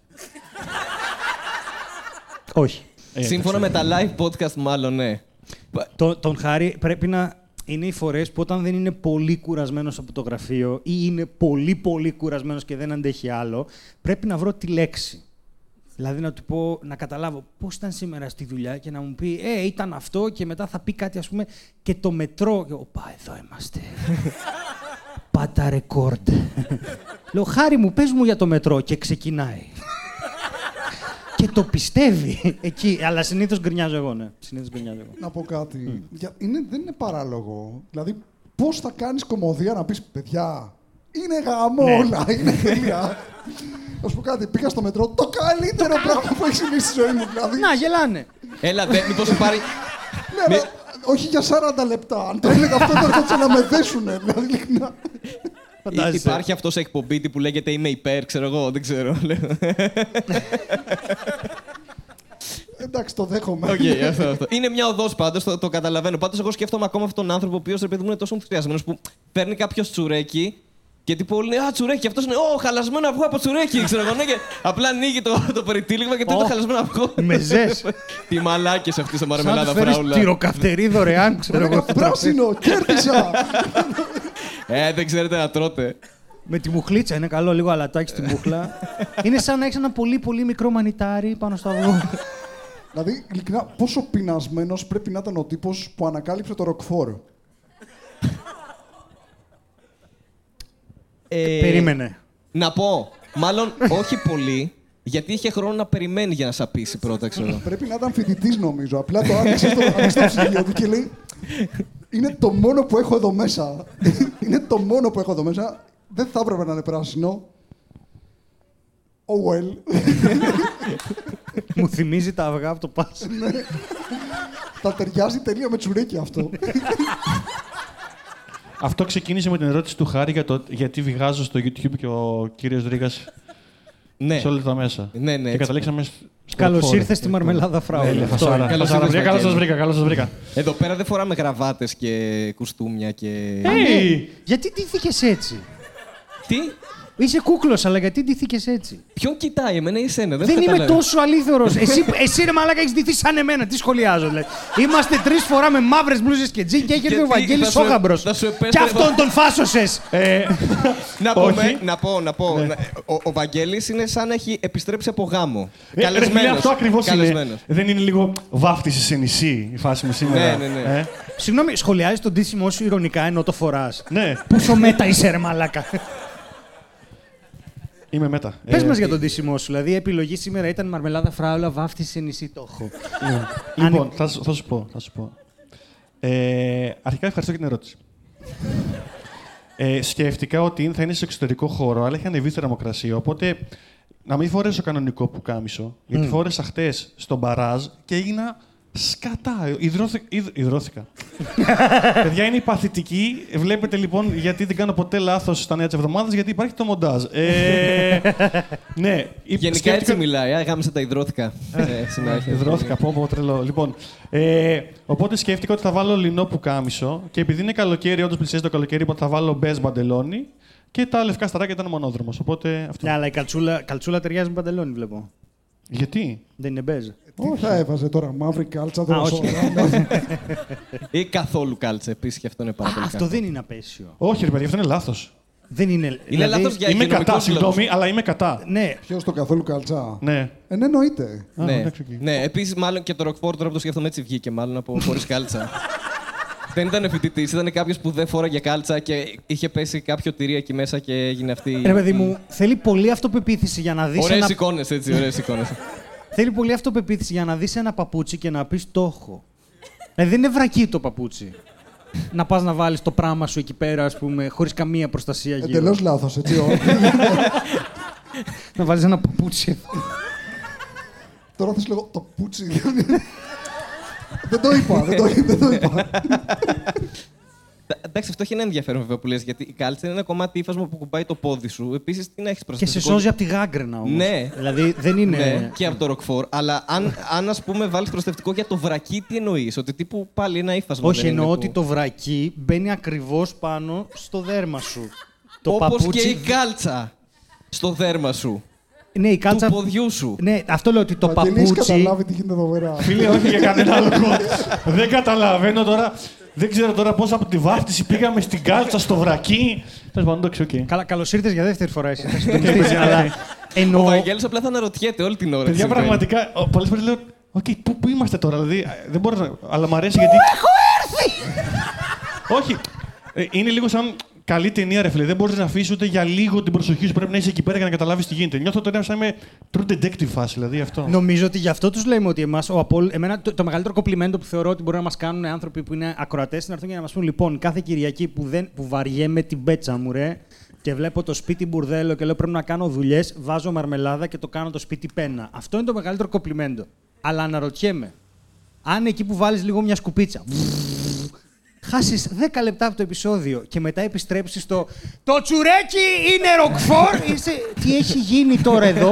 Speaker 1: Όχι.
Speaker 4: Ε,
Speaker 2: Σύμφωνα με τα live podcast, μάλλον ναι.
Speaker 1: Το, τον Χάρη πρέπει να είναι οι φορές που όταν δεν είναι πολύ κουρασμένος από το γραφείο ή είναι πολύ πολύ κουρασμένος και δεν αντέχει άλλο, πρέπει να βρω τη λέξη. Δηλαδή να του πω, να καταλάβω πώς ήταν σήμερα στη δουλειά και να μου πει Ε, ήταν αυτό και μετά θα πει κάτι, ας πούμε, και το μετρό. Και, Οπα, εδώ είμαστε. (laughs) Πάτα ρεκόρντ. Λέω, Χάρη μου, πες μου για το μετρό και ξεκινάει. και το πιστεύει εκεί. Αλλά συνήθως γκρινιάζω εγώ, ναι. Συνήθως γκρινιάζω εγώ.
Speaker 3: να πω κάτι. Για, είναι, δεν είναι παράλογο. Δηλαδή, πώς θα κάνεις κομμωδία να πεις παιδιά, είναι γαμό
Speaker 1: Ναι.
Speaker 3: όλα, είναι (laughs) τέλεια. Να σου πω κάτι, πήγα στο μετρό, το καλύτερο πράγμα που έχει συμβεί στη ζωή μου. Δηλαδή,
Speaker 1: Να, γελάνε.
Speaker 2: Έλα, δε, μήπως υπάρχει...
Speaker 3: ναι, αλλά όχι για 40 λεπτά. Αν το έλεγα αυτό, θα έρχονταν να με δέσουνε. Δηλαδή, ειλικρινά.
Speaker 1: Φαντάζεσαι.
Speaker 2: Υπάρχει αυτός σε εκπομπή που λέγεται Είμαι υπέρ, ξέρω εγώ, δεν ξέρω.
Speaker 3: Εντάξει, το δέχομαι.
Speaker 2: Οκ, αυτό, αυτό. Είναι μια οδός πάντως, το, το καταλαβαίνω. Πάντως, εγώ σκέφτομαι ακόμα αυτόν τον άνθρωπο ο οποίος ρε παιδί μου είναι τόσο ενθουσιασμένος που παίρνει κάποιος τσουρέκι Και τύπου όλοι είναι Α, τσουρέκι. Και αυτός είναι Ω, χαλασμένο αυγό από τσουρέκι. Ξέρω εγώ. ναι, και απλά ανοίγει το, το περιτύλιγμα και το είναι
Speaker 1: Ω.
Speaker 2: χαλασμένο αυγό.
Speaker 1: Μεζές. (laughs)
Speaker 2: Τι μαλάκες αυτή στο
Speaker 1: Σαν να
Speaker 2: μαρμελάδα
Speaker 1: τους φέρεις
Speaker 2: φράουλα.
Speaker 1: τυροκαυτερή δωρεάν, ξέρω εγώ.
Speaker 3: Πράσινο, κέρδισα! (laughs)
Speaker 2: Ε, δεν ξέρετε να τρώτε.
Speaker 1: Με τη μουχλίτσα είναι καλό, λίγο αλατάκι στη μούχλα. (laughs) είναι σαν να έχεις ένα πολύ πολύ μικρό μανιτάρι πάνω στο αυγό.
Speaker 3: δηλαδή, ειλικρινά, πόσο πεινασμένος πρέπει να ήταν ο τύπος που ανακάλυψε το ροκφόρ.
Speaker 2: Ε,
Speaker 1: Περίμενε.
Speaker 2: Να πω, μάλλον όχι πολύ, γιατί είχε χρόνο να περιμένει για να σαπίσει πρώτα, ξέρω.
Speaker 3: Πρέπει να ήταν φοιτητής, νομίζω. Απλά το άνοιξε στο, άνοιξε στο ψυγείο του και λέει: Είναι το μόνο που έχω εδώ μέσα. είναι το μόνο που έχω εδώ μέσα. Δεν θα έπρεπε να είναι πράσινο. Oh well.
Speaker 1: Μου θυμίζει τα αυγά από το πας.
Speaker 3: Θα ταιριάζει τελείω με τσουρέκι αυτό.
Speaker 4: Αυτό ξεκίνησε με την ερώτηση του Χάρη για το γιατί βγάζω στο YouTube και ο κύριος Ρίγα
Speaker 2: ναι.
Speaker 4: σε όλα τα μέσα.
Speaker 2: Ναι, ναι,
Speaker 4: Και
Speaker 2: έτσι.
Speaker 4: καταλήξαμε. στο
Speaker 1: Καλώς
Speaker 4: φόρο.
Speaker 1: ήρθες στη μαρμελάδα φράουλα.
Speaker 4: Ναι,
Speaker 1: Αυτό
Speaker 4: φασάρα.
Speaker 1: είναι.
Speaker 2: Καλώς
Speaker 4: Φασάρα.
Speaker 2: ήρθες,
Speaker 4: Καλώς σας
Speaker 2: Βαγγέλη.
Speaker 4: βρήκα, καλώς σας βρήκα.
Speaker 2: Εδώ πέρα δεν φοράμε γραβάτε και κουστούμια και.
Speaker 4: Hey!
Speaker 1: Γιατί ντύθηκε έτσι;
Speaker 2: Τι,
Speaker 1: Είσαι κούκλος, αλλά γιατί ντύθηκε έτσι;
Speaker 2: ποιον κοιτάει, εμένα ή εσένα, δεν,
Speaker 1: Δεν είμαι
Speaker 2: καταλαβαίνω.
Speaker 1: τόσο αλήθωρος. εσύ, εσύ ρε μαλάκα έχεις ντυθεί σαν εμένα. Τι σχολιάζω, δηλαδή. Είμαστε τρεις φορά με μαύρες μπλούζες και τζιν και έχει έρθει ο
Speaker 2: Γιατί
Speaker 1: Βαγγέλης
Speaker 2: θα σου-
Speaker 1: Σόγαμπρος.
Speaker 2: θα σου
Speaker 1: Και
Speaker 2: επέστρεφα-
Speaker 1: αυτόν τον φάσωσες.
Speaker 4: Ε,
Speaker 2: Να,
Speaker 4: Όχι.
Speaker 2: πούμε, να πω, να πω. να- Ο, ο Βαγγέλης είναι σαν να έχει επιστρέψει από γάμο.
Speaker 4: ε, ρε φίλε,
Speaker 2: Καλεσμένος.
Speaker 4: Αυτό ακριβώς είναι.
Speaker 2: Καλεσμένος.
Speaker 4: Δεν είναι λίγο βάφτιση σε νησί η φάση μου σήμερα.
Speaker 2: Ναι, ναι, ναι.
Speaker 4: Ε,
Speaker 1: Συγγνώμη, σχολιάζεις τον ντύσιμό σου ηρωνικά ενώ το φοράς.
Speaker 4: ναι,
Speaker 1: Πόσο μέτα είσαι, ρε μαλάκα.
Speaker 4: Είμαι μετά.
Speaker 1: Πες
Speaker 4: Ε,
Speaker 1: μας για τον ντύσιμό σου. Δηλαδή, η επιλογή σήμερα ήταν μαρμελάδα φράουλα, βάφτιση σε νησί. Το έχω.
Speaker 4: Λοιπόν, θα, σου- θα σου πω. Θα σου πω. Ε, αρχικά ευχαριστώ για την ερώτηση. Ε, σκέφτηκα ότι θα είναι σε εξωτερικό χώρο, αλλά έχει ανεβεί η θερμοκρασία. Οπότε να μην φορέσω κανονικό πουκάμισο. Γιατί φόρεσα χτες στον μπαράζ και έγινα σκατά. Ιδρώθη, υδ, υδρώθηκα. Παιδιά είναι παθητική. Βλέπετε λοιπόν γιατί δεν κάνω ποτέ λάθος στα νέα της εβδομάδας, γιατί υπάρχει το μοντάζ. Ε, ναι,
Speaker 2: Γενικά
Speaker 4: σκέφτηκα-
Speaker 2: έτσι μιλάει. Α, γάμισα τα υδρώθηκα. ε, συνέχεια.
Speaker 4: Ιδρώθηκα, πω, πω, τρελό. Λοιπόν, ε, οπότε σκέφτηκα ότι θα βάλω λινό πουκάμισο και επειδή είναι καλοκαίρι, όντως πλησιάζει το καλοκαίρι, οπότε θα βάλω μπες μπαντελόνι και τα λευκά σταράκια ήταν μονόδρομος. Οπότε αυτό.
Speaker 1: Ναι, αλλά η καλτσούλα, καλτσούλα ταιριάζει με παντελόνι, βλέπω.
Speaker 4: Γιατί;
Speaker 1: Δεν είναι μπέζ.
Speaker 3: Τι θα έβαζε τώρα, μαύρη κάλτσα,
Speaker 1: Α,
Speaker 3: τώρα
Speaker 1: όχι.
Speaker 3: σοβαρά.
Speaker 2: Ή καθόλου κάλτσα επίσης και αυτό είναι πάρα
Speaker 1: Α,
Speaker 2: πολύ
Speaker 1: αυτό
Speaker 2: κακό.
Speaker 1: δεν είναι απέσιο.
Speaker 4: Όχι, ρε παιδί, αυτό είναι λάθος.
Speaker 1: Δεν είναι.
Speaker 2: Είναι
Speaker 1: δηλαδή-
Speaker 2: λάθος για
Speaker 4: Είμαι
Speaker 2: υγειονομικούς
Speaker 4: κατά,
Speaker 2: λόγους.
Speaker 4: συγγνώμη, αλλά είμαι κατά.
Speaker 1: Ναι,
Speaker 3: Ποιος το καθόλου καλτσά.
Speaker 4: Ναι.
Speaker 3: Ε, ναι, εννοείται.
Speaker 4: Α,
Speaker 2: Ναι,
Speaker 4: εντάξει, οκ.
Speaker 2: ναι επίσης μάλλον και το ροκφόρ τώρα που το σκέφτομαι έτσι βγήκε μάλλον από χωρίς κάλτσα. Δεν ήταν φοιτητής, ήταν κάποιος που δεν φόραγε κάλτσα και είχε πέσει κάποιο τυρί εκεί μέσα και έγινε αυτή.
Speaker 1: ρε παιδί μου, θέλει πολύ αυτοπεποίθηση για να δεις
Speaker 2: Ωραίες
Speaker 1: ένα...
Speaker 2: εικόνες έτσι, ωραίες εικόνες. (laughs)
Speaker 1: Θέλει πολύ αυτοπεποίθηση για να δεις ένα παπούτσι και να πεις το έχω. Δηλαδή δεν είναι βρακί το παπούτσι. να πας να βάλεις το πράμα σου εκεί πέρα, ας πούμε, χωρίς καμία προστασία γύρω.
Speaker 3: Εντελώς λάθος, έτσι. ο- (laughs)
Speaker 1: Να βάλεις ένα παπούτσι εδώ.
Speaker 3: Τώρα θες λέγω το πούτσι. (laughs) δεν το είπα, δεν το, δεν το είπα.
Speaker 2: Εντάξει, αυτό έχει ένα ενδιαφέρον βέβαια που λες, γιατί η κάλτσα είναι ένα κομμάτι ύφασμα που κουμπάει το πόδι σου. Επίσης, τι να έχεις
Speaker 1: Και
Speaker 2: προστατευτικό.
Speaker 1: σε σώζει από τη γάγκρενα όμως.
Speaker 2: Ναι.
Speaker 1: Δηλαδή δεν είναι.
Speaker 2: Ναι, και από το ροκφόρ. Αλλά αν, αν ας πούμε, βάλεις προστατευτικό για το βρακί, τι εννοείς, Ότι τύπου πάλι ένα ύφασμα.
Speaker 1: Όχι,
Speaker 2: δεν είναι
Speaker 1: εννοώ
Speaker 2: που-
Speaker 1: ότι το βρακί μπαίνει ακριβώς πάνω στο δέρμα σου. Το
Speaker 2: Όπως
Speaker 1: παπούτσι.
Speaker 2: και η κάλτσα στο δέρμα σου.
Speaker 1: Ναι, η κάλτσα.
Speaker 2: Του ποδιού σου.
Speaker 1: Ναι, αυτό λέω ότι το
Speaker 3: Βαγγέλη, έχεις
Speaker 1: παπούτσι.
Speaker 3: καταλάβει τι γίνεται εδώ πέρα.
Speaker 4: Φίλε, όχι για κανένα άλλο (laughs) λόγο. δεν καταλαβαίνω τώρα. Δεν ξέρω τώρα πώς από τη βάφτιση πήγαμε στην κάλτσα στο βρακί. Τέλος πάντων, εντάξει, οκ.
Speaker 1: Καλά, καλώς ήρθες για δεύτερη φορά εσύ. Θα (laughs) συντονιστείς, αλλά
Speaker 2: Ο
Speaker 1: εννοώ.
Speaker 2: Βαγγέλης απλά θα αναρωτιέται όλη την ώρα. τι
Speaker 4: Παιδιά,
Speaker 2: συμβαίνει.
Speaker 4: πραγματικά, πολλές φορές λέω. Οκ, πού, πού είμαστε τώρα, δηλαδή. ε, Δεν μπορώ να. Αλλά μου αρέσει γιατί. Έχω έρθει! Όχι. Ε, είναι λίγο σαν καλή ταινία, ρε φίλε. Δεν μπορείς να αφήσεις ούτε για λίγο την προσοχή σου. Πρέπει να είσαι εκεί πέρα για να καταλάβεις τι γίνεται. Νιώθω τώρα σαν είμαι true detective φάση, δηλαδή αυτό.
Speaker 1: Νομίζω ότι γι' αυτό τους λέμε ότι εμάς, ο Απόλ, εμένα το, το μεγαλύτερο κοπλιμέντο που θεωρώ ότι μπορεί να μας κάνουν άνθρωποι που είναι ακροατές είναι να έρθουν και να μας πούν: Λοιπόν, κάθε Κυριακή που, δεν, που βαριέμαι την πέτσα μου, ρε, και βλέπω το σπίτι μπουρδέλο και λέω πρέπει να κάνω δουλειές, βάζω μαρμελάδα και το κάνω το σπίτι πένα. Αυτό είναι το μεγαλύτερο κοπλιμέντο. Αλλά αναρωτιέμαι, αν εκεί που βάλεις λίγο μια σκουπίτσα, χάσεις 10 λεπτά από το επεισόδιο και μετά επιστρέψεις στο Το τσουρέκι είναι ροκφόρ. Είσαι, τι έχει γίνει τώρα εδώ;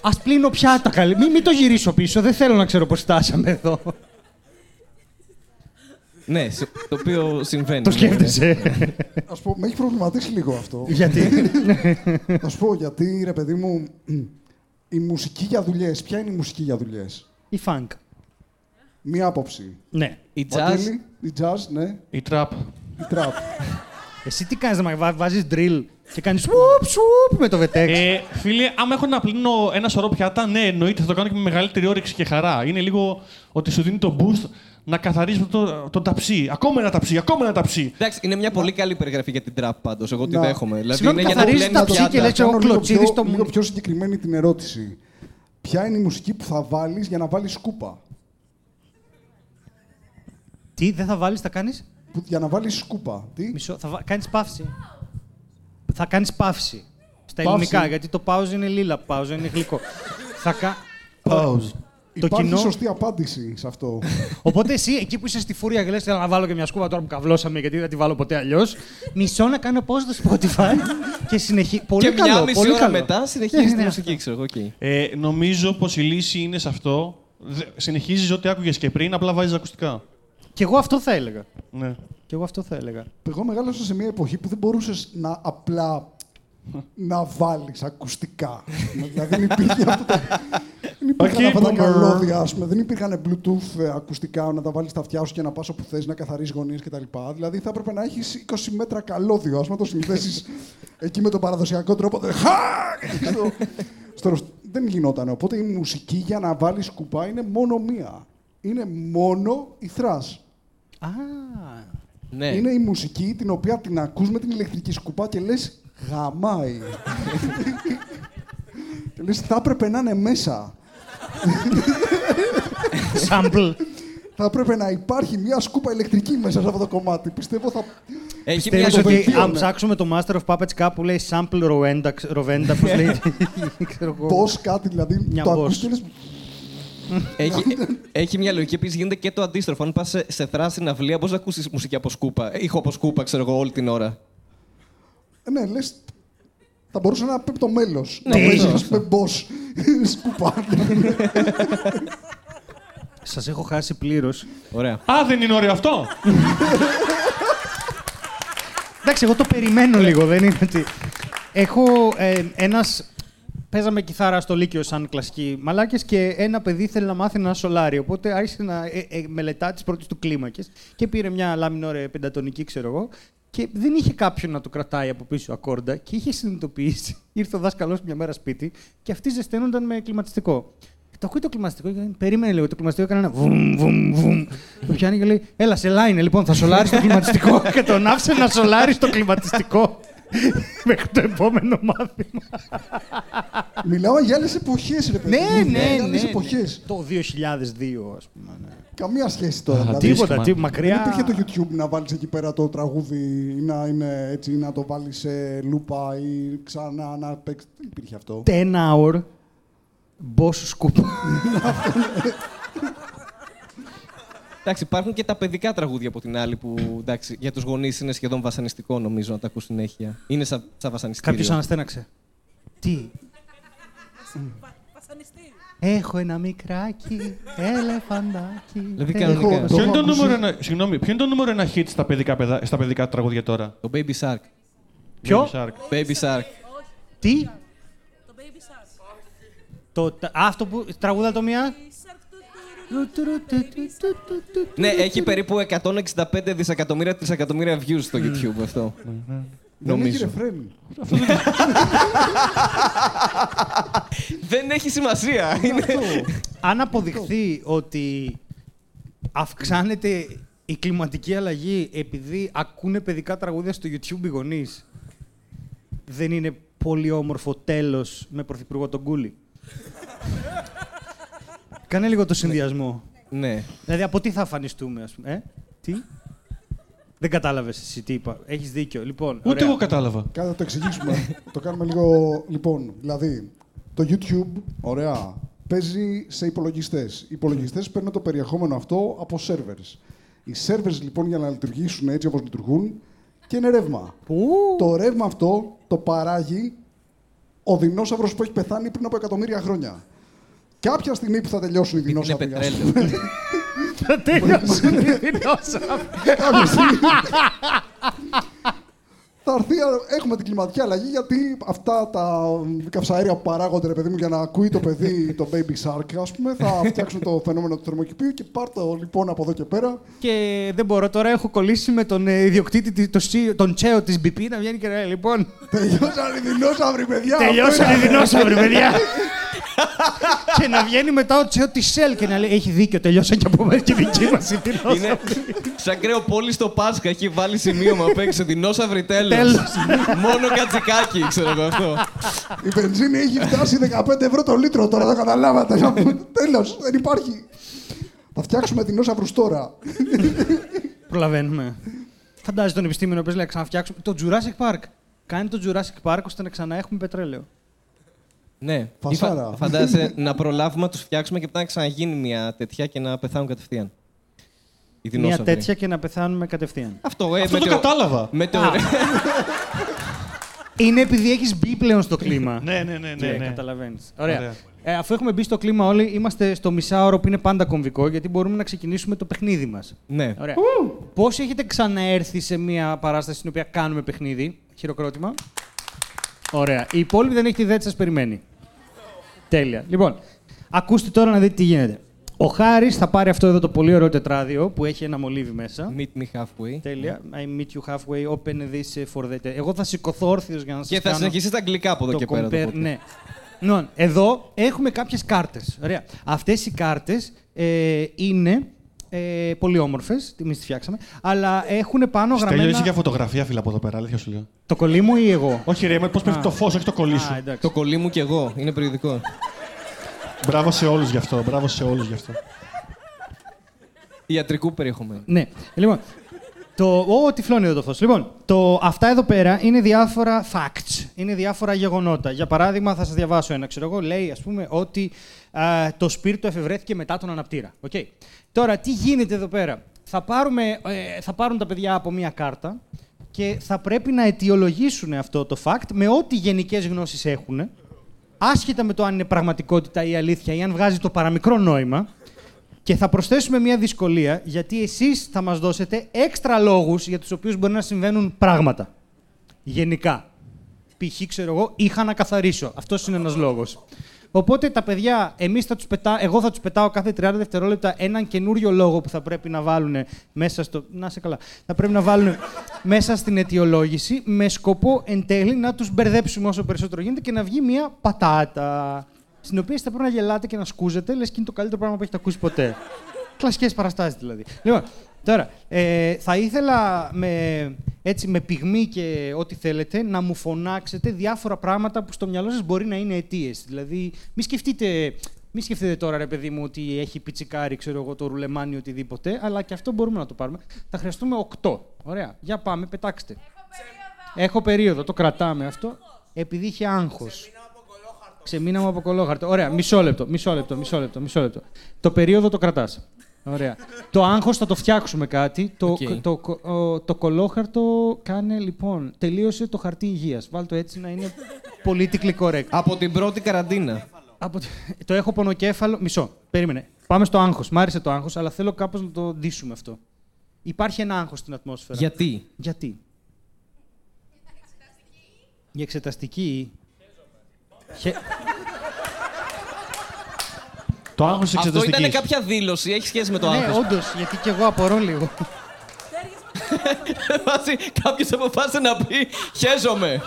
Speaker 1: Α πλύνω πιάτα καλή. Μην, μην το γυρίσω πίσω. Δεν θέλω να ξέρω πώς φτάσαμε εδώ.
Speaker 2: Ναι, σε- το οποίο συμβαίνει.
Speaker 1: Το
Speaker 2: ναι,
Speaker 1: σκέφτεσαι.
Speaker 3: Α πω, με έχει προβληματίσει λίγο αυτό.
Speaker 1: Γιατί;
Speaker 3: Να σου πω, γιατί ρε παιδί μου, η μουσική για δουλειές. Ποια είναι η μουσική για δουλειές,
Speaker 1: Η funk.
Speaker 3: Μία άποψη.
Speaker 1: Ναι.
Speaker 2: Η jazz.
Speaker 3: Βαγγέλη, η jazz, ναι.
Speaker 4: Η τραπ.
Speaker 3: Η trap. (laughs)
Speaker 1: Εσύ τι κάνεις, να βά- βάζεις drill και κάνεις σουπ σουπ με το βετέξ.
Speaker 4: Ε, φίλε, άμα έχω να πλύνω ένα σωρό πιάτα, ναι, εννοείται θα το κάνω και με μεγαλύτερη όρεξη και χαρά. Είναι λίγο ότι σου δίνει το boost να καθαρίζεις το, το ταψί. Ακόμα ένα ταψί, ακόμα ένα ταψί.
Speaker 2: Εντάξει, είναι μια πολύ καλή περιγραφή για την trap πάντως. Εγώ τη
Speaker 3: Να.
Speaker 2: δέχομαι. Δηλαδή
Speaker 1: Συγγνώμη,
Speaker 2: είναι για να
Speaker 1: καθαρίζεις
Speaker 2: πλένει
Speaker 1: τα
Speaker 2: πιάτα.
Speaker 1: ψή και λες,
Speaker 3: Κάνω
Speaker 1: εγώ
Speaker 3: λίγο
Speaker 1: κλωτσίδι
Speaker 3: πιο-
Speaker 1: στο
Speaker 3: Λίγο
Speaker 1: μου.
Speaker 3: πιο συγκεκριμένη την ερώτηση. Ποια είναι η μουσική που θα βάλεις για να βάλεις σκούπα;
Speaker 1: Τι, δεν θα βάλεις, θα κάνεις;
Speaker 3: Που, για να βάλεις σκούπα. Τι;
Speaker 1: Μισό, θα βα- κάνεις παύση. Θα κάνεις παύση. Στα
Speaker 3: Παύση.
Speaker 1: ελληνικά, γιατί το pause είναι λίλα, pause είναι γλυκό. θα κα...
Speaker 4: Pause.
Speaker 1: Το
Speaker 3: Υπάρχει
Speaker 1: κοινό...
Speaker 3: σωστή απάντηση σε αυτό.
Speaker 1: Οπότε εσύ, εκεί που είσαι στη φούρια και λες, θέλω να βάλω και μια σκούπα τώρα που καβλώσαμε, γιατί δεν τη βάλω ποτέ αλλιώς. Μισό να κάνω pause στο Spotify και συνεχίζει. Πολύ
Speaker 2: Και
Speaker 1: καλό.
Speaker 2: μια μισή
Speaker 1: πολύ
Speaker 2: ώρα
Speaker 1: καλό.
Speaker 2: μετά συνεχίζεις
Speaker 1: Ναι,
Speaker 2: τη
Speaker 1: ναι,
Speaker 2: μουσική, ξέρω εγώ. οκ.
Speaker 4: Ε, νομίζω πως η λύση είναι σε αυτό. Συνεχίζεις ό,τι άκουγες και πριν, απλά βάζεις ακουστικά.
Speaker 1: Και εγώ αυτό θα έλεγα.
Speaker 4: Ναι.
Speaker 1: Και εγώ αυτό θα έλεγα.
Speaker 3: Εγώ μεγάλωσα σε μια εποχή που δεν μπορούσες να απλά να βάλεις ακουστικά. (laughs) δηλαδή δεν υπήρχε αυτό το... Δεν υπήρχαν
Speaker 4: Okay,
Speaker 3: αυτά τα
Speaker 4: boomer.
Speaker 3: καλώδια, ας πούμε. Δεν υπήρχαν Bluetooth ε, ακουστικά να τα βάλεις στα αυτιά σου και να πας όπου θες, να καθαρίζεις γωνίες κτλ. Δηλαδή θα έπρεπε να έχεις 20 μέτρα καλώδιο, ας πούμε, να το συνδέσεις εκεί με τον παραδοσιακό τρόπο. δε- Χα! Στο- στο- Δεν γινόταν. Οπότε η μουσική για να βάλεις κουπά είναι μόνο μία. Είναι μόνο η θράς.
Speaker 1: Α,
Speaker 2: Ναι.
Speaker 3: Είναι η μουσική την οποία την ακούς με την ηλεκτρική σκουπά και λες γαμάει. και λες θα έπρεπε να είναι μέσα.
Speaker 1: sample.
Speaker 3: Θα έπρεπε να υπάρχει μια σκούπα ηλεκτρική μέσα σε αυτό το κομμάτι. Πιστεύω θα...
Speaker 2: Έχει μια
Speaker 1: Πιστεύεις
Speaker 3: το
Speaker 1: ότι
Speaker 3: βελτίωνε.
Speaker 1: αν ψάξουμε το Master of Puppets κάπου λέει sample Rowenda, Rowenda πώς λέει. (laughs) ξέρω εγώ.
Speaker 3: Πώς κάτι δηλαδή
Speaker 1: Μια
Speaker 3: το
Speaker 1: boss.
Speaker 3: ακούς και λες
Speaker 2: Έχει, έχει μια λογική. Επίσης γίνεται και το αντίστροφο. Αν πας σε, σε θράση στην αυλία, μπορείς να ακούσεις μουσική από σκούπα. Ήχο από σκούπα, ξέρω εγώ, όλη την ώρα.
Speaker 3: ε, ναι, λες θα μπορούσε να πει το μέλος.
Speaker 2: Ναι,
Speaker 3: να παίζεις
Speaker 2: αυτό,
Speaker 3: ας πούμε boss (laughs) σκουπά.
Speaker 1: Σας έχω χάσει πλήρως.
Speaker 2: Ωραία.
Speaker 4: Α, δεν είναι ωραίο αυτό!
Speaker 1: Εντάξει, εγώ το περιμένω λίγο, δεν είναι ότι... Έχω ε, ένας... Παίζαμε κιθάρα στο Λύκειο σαν κλασικοί μαλάκες και ένα παιδί θέλει να μάθει να σολάρει. Οπότε άρχισε να ε, ε, μελετά τις πρώτες του κλίμακες και πήρε μια λάμινο πεντατονική, ξέρω εγώ, και δεν είχε κάποιον να το κρατάει από πίσω ακόρντα και είχε συνειδητοποιήσει. (laughs) Ήρθε ο δάσκαλο μια μέρα σπίτι και αυτοί ζεσταίνονταν με κλιματιστικό. Το ακούει το κλιματιστικό και λέει, περίμενε λίγο. Το κλιματιστικό έκανε ένα βουμ, βουμ, βουμ. Το πιάνει και λέει, Έλα, σε λάινε λοιπόν, θα σολάρεις το κλιματιστικό. (laughs) και τον άφησε να σολάρει το κλιματιστικό. (laughs) Μέχρι το επόμενο μάθημα.
Speaker 3: Μιλάω για άλλες εποχές, ρε παιδί.
Speaker 1: ναι,
Speaker 3: μου,
Speaker 1: ναι,
Speaker 3: για
Speaker 1: ναι.
Speaker 3: άλλες
Speaker 1: ναι.
Speaker 3: εποχές.
Speaker 1: Το 2002, ας πούμε. Ναι.
Speaker 3: Καμία σχέση τώρα.
Speaker 4: Α,
Speaker 3: δηλαδή.
Speaker 1: Τίποτα,
Speaker 4: Δύσκολα.
Speaker 1: τι,
Speaker 3: Δεν
Speaker 1: μακριά.
Speaker 3: υπήρχε το YouTube να βάλεις εκεί πέρα το τραγούδι ή να, είναι έτσι, ή να το βάλεις σε λούπα ή ξανά να παίξεις. Δεν υπήρχε αυτό.
Speaker 1: 10 hour boss scoop. (laughs)
Speaker 2: Εντάξει, υπάρχουν και τα παιδικά τραγούδια από την άλλη που εντάξει, για τους γονείς είναι σχεδόν βασανιστικό νομίζω να τα ακούς συνέχεια. Είναι σαν, σαν βασανιστήριο.
Speaker 1: Κάποιος αναστέναξε. Τι;
Speaker 5: Βασανιστήριο.
Speaker 1: Έχω ένα μικράκι ελεφαντάκι.
Speaker 2: Δηλαδή,
Speaker 1: Έχω-
Speaker 2: κανονικά.
Speaker 3: το
Speaker 4: Ποιο είναι, το
Speaker 3: ακούσει.
Speaker 4: νούμερο ένα, συγγνώμη, ποιο είναι το νούμερο ένα hit στα παιδικά, παιδα- στα παιδικά τραγούδια τώρα;
Speaker 2: Το Baby Shark.
Speaker 1: Ποιο;
Speaker 4: Baby Shark.
Speaker 2: Baby Shark.
Speaker 1: Τι;
Speaker 5: Το Baby Shark.
Speaker 1: Το, τα- αυτό που τραγούδα το μία;
Speaker 2: Ναι, έχει περίπου 165 δισεκατομμύρια τρισεκατομμύρια views στο YouTube αυτό.
Speaker 3: Δεν έχει
Speaker 2: Νομίζω.
Speaker 3: ρεφρέν.
Speaker 2: Δεν έχει σημασία. Είναι...
Speaker 1: Αν αποδειχθεί ότι αυξάνεται η κλιματική αλλαγή επειδή ακούνε παιδικά τραγούδια στο YouTube οι γονείς, δεν είναι πολύ όμορφο τέλος με πρωθυπουργό τον Κούλι. Κάνε λίγο το συνδυασμό.
Speaker 2: ναι.
Speaker 1: Δηλαδή, από τι θα αφανιστούμε, ας πούμε. Ε; Τι; Δεν κατάλαβες εσύ τι είπα. Έχεις δίκιο. Λοιπόν,
Speaker 4: Ούτε
Speaker 1: ωραία.
Speaker 4: εγώ κατάλαβα.
Speaker 3: Κάτι να το εξηγήσουμε. το κάνουμε λίγο. Λοιπόν, δηλαδή, το YouTube, ωραία, παίζει σε υπολογιστές. Οι υπολογιστές παίρνουν το περιεχόμενο αυτό από servers. Οι servers λοιπόν για να λειτουργήσουν έτσι όπως λειτουργούν και είναι ρεύμα.
Speaker 1: Πού;
Speaker 3: Το ρεύμα αυτό το παράγει ο δεινόσαυρος που έχει πεθάνει πριν από εκατομμύρια χρόνια. Κάποια στιγμή που θα τελειώσουν οι
Speaker 2: Είναι
Speaker 3: δεινόσαυροι, ας
Speaker 2: πετρέλαιο.
Speaker 3: πούμε,
Speaker 1: Θα τελειώσουν οι δεινόσαυροι.
Speaker 3: Κάποια στιγμή θα έρθει, έχουμε την κλιματική αλλαγή γιατί αυτά τα καυσαέρια που παράγονται, ρε παιδί μου, για να ακούει το παιδί το baby shark, ας πούμε, θα φτιάξουν το φαινόμενο του θερμοκηπίου και πάρτε το λοιπόν από εδώ και πέρα.
Speaker 1: Και δεν μπορώ τώρα, έχω κολλήσει με τον ε, ιδιοκτήτη, της- το CEO τον τσέο της BP να βγαίνει και να λέει, λοιπόν,
Speaker 3: Τελειώσαν οι δεινόσαυροι, παιδιά! αυτό
Speaker 1: τελειώσαν οι
Speaker 3: είναι».
Speaker 1: δεινόσαυροι, παιδιά. (laughs) και να βγαίνει μετά ο τσέο της Shell και να λέει, έχει δίκιο, τελειώσαν και από μένα και δικοί μας οι δεινόσαυροι.
Speaker 2: Είναι σαν κρέο πόλης στο Πάσχα. Έχει βάλει σημείωμα απ' έξω. Δεινόσαυροι τέλος.
Speaker 1: Τέλος.
Speaker 2: Μόνο κατσικάκι, ξέρω εγώ αυτό.
Speaker 3: Η βενζίνη έχει φτάσει 15 ευρώ το λίτρο τώρα, το καταλάβατε. Τέλος, δεν υπάρχει. Θα φτιάξουμε δεινόσαυρους τώρα.
Speaker 1: Προλαβαίνουμε. Φαντάζει τον επιστήμονο που λέει να ξαναφτιάξουμε το Jurassic Park. Κάνει το Jurassic Park ώστε να ξαναέχουμε πετρέλαιο.
Speaker 2: Ναι.
Speaker 3: Φασάρα.
Speaker 2: Ή φα- Φαντάζεσαι να προλάβουμε να τους φτιάξουμε και μετά να ξαναγίνει μια τέτοια και να πεθάνουν κατευθείαν. Οι
Speaker 1: Μια
Speaker 2: δεινόσαυροι.
Speaker 1: τέτοια και να πεθάνουμε κατευθείαν.
Speaker 2: Αυτό, ε,
Speaker 4: Αυτό το
Speaker 2: μετεω-
Speaker 4: κατάλαβα.
Speaker 2: μετεω- (laughs)
Speaker 1: Είναι επειδή έχεις μπει πλέον στο κλίμα.
Speaker 4: Ναι, ναι, ναι.
Speaker 1: Και
Speaker 4: ναι, ναι.
Speaker 1: καταλαβαίνεις. Ωραία.
Speaker 4: Ωραία.
Speaker 1: Ε, αφού έχουμε μπει στο κλίμα όλοι, είμαστε στο μισάωρο που είναι πάντα κομβικό, γιατί μπορούμε να ξεκινήσουμε το παιχνίδι μας.
Speaker 2: Ναι.
Speaker 1: Ωραία. Πόσοι έχετε ξαναέρθει σε μια παράσταση στην οποία κάνουμε παιχνίδι. Χειροκρότημα; Ωραία. Η υπόλοιπη δεν έχει τη ιδέα τι σας περιμένει. Τέλεια. Λοιπόν, ακούστε τώρα να δείτε τι γίνεται. Ο Χάρης θα πάρει αυτό εδώ το πολύ ωραίο τετράδιο που έχει ένα μολύβι μέσα.
Speaker 2: Meet me halfway.
Speaker 1: Τέλεια. I meet you halfway. Open this for the. Εγώ θα σηκωθώ όρθιος για να σας
Speaker 2: Και θα
Speaker 1: κάνω
Speaker 2: συνεχίσει στα αγγλικά από εδώ και πέρα. το
Speaker 1: compare-
Speaker 2: podcast.
Speaker 1: ναι. Λοιπόν, εδώ έχουμε κάποιες κάρτες. Ωραία. Αυτές οι κάρτες ε, είναι ε, πολύ όμορφες, εμείς τις φτιάξαμε, αλλά έχουν πάνω
Speaker 4: Στέλιο,
Speaker 1: γραμμένα...
Speaker 4: είσαι για φωτογραφία, φίλα από εδώ πέρα, αλήθεια σου λέω.
Speaker 1: Το κολλή μου ή εγώ;
Speaker 4: Όχι, ρε, πώς πέφτει
Speaker 1: Α.
Speaker 4: το φως, όχι το κολλή
Speaker 1: Α,
Speaker 4: σου.
Speaker 1: εντάξει.
Speaker 2: Το κολλή μου κι εγώ. Είναι περιοδικό.
Speaker 4: Μπράβο σε όλους γι' αυτό. Μπράβο σε όλους γι' αυτό.
Speaker 2: Ιατρικού περιεχομένου.
Speaker 1: Ναι. Λοιπόν, το... Ω, τυφλώνει εδώ το φως. Λοιπόν, το... αυτά εδώ πέρα είναι διάφορα facts. Είναι διάφορα γεγονότα. Για παράδειγμα, θα σας διαβάσω ένα. Ξέρω εγώ, λέει, ας πούμε, ότι α, το σπίρτο εφευρέθηκε μετά τον αναπτήρα. Okay. Τώρα, τι γίνεται εδώ πέρα; Θα, πάρουμε, ε, θα πάρουν τα παιδιά από μία κάρτα και θα πρέπει να αιτιολογήσουν αυτό το fact με ό,τι γενικές γνώσεις έχουν, άσχετα με το αν είναι πραγματικότητα ή αλήθεια ή αν βγάζει το παραμικρό νόημα, και θα προσθέσουμε μια δυσκολία, γιατί εσείς θα μας δώσετε έξτρα λόγους για τους οποίους μπορεί να συμβαίνουν πράγματα. Γενικά. Π.χ. ξέρω εγώ, είχα να καθαρίσω. Αυτός είναι ένας λόγος. Οπότε τα παιδιά, εμείς θα τους πετά... εγώ θα τους πετάω κάθε 30 δευτερόλεπτα έναν καινούριο λόγο που θα πρέπει να βάλουν μέσα στο... Να σε καλά. Θα πρέπει να βάλουν μέσα στην αιτιολόγηση με σκοπό εν τέλει να τους μπερδέψουμε όσο περισσότερο γίνεται και να βγει μια πατάτα. Στην οποία εσείς θα πρέπει να γελάτε και να σκούζετε, λες και είναι το καλύτερο πράγμα που έχετε ακούσει ποτέ. Κλασικές παραστάσεις δηλαδή. Λοιπόν, τώρα, ε, θα ήθελα με, έτσι, με πυγμή και ό,τι θέλετε να μου φωνάξετε διάφορα πράγματα που στο μυαλό σας μπορεί να είναι αιτίες. Δηλαδή, μη σκεφτείτε, μη σκεφτείτε τώρα, ρε παιδί μου, ότι έχει πιτσικάρι, ξέρω εγώ, το ρουλεμάνι, οτιδήποτε, αλλά και αυτό μπορούμε να το πάρουμε. Θα χρειαστούμε 8. Ωραία. Για πάμε, πετάξτε. Έχω περίοδο, το κρατάμε αυτό. Επειδή είχε άγχος. Ξεμείναμε από κολόχαρτο. Ωραία, μισό λεπτό, μισό λεπτό, μισό λεπτό, μισό λεπτό. Το περίοδο το κρατάς. Ωραία. το άγχος θα το φτιάξουμε κάτι. Το,
Speaker 2: Οκ.
Speaker 1: το, το, ο- το κολόχαρτο κάνε λοιπόν. Τελείωσε το χαρτί υγείας. Βάλ το έτσι να είναι politically correct.
Speaker 2: Από την πρώτη καραντίνα.
Speaker 1: Από... τη- Το έχω πονοκέφαλο. Μισό. Περίμενε. Πάμε στο άγχος. Μ' άρεσε το άγχος, αλλά θέλω κάπως να το ντύσουμε αυτό. Υπάρχει ένα άγχος στην ατμόσφαιρα.
Speaker 2: Γιατί;
Speaker 1: Γιατί; Η εξεταστική. Χε...
Speaker 4: Το άγχος της
Speaker 2: Αυτό
Speaker 4: εξεταστική.
Speaker 2: ήταν κάποια δήλωση, έχει σχέση με το
Speaker 1: ναι,
Speaker 2: άγχος.
Speaker 1: όντως, γιατί και εγώ απορώ λίγο. (laughs)
Speaker 2: Βάζει κάποιος αποφάσισε να πει Χέζομαι.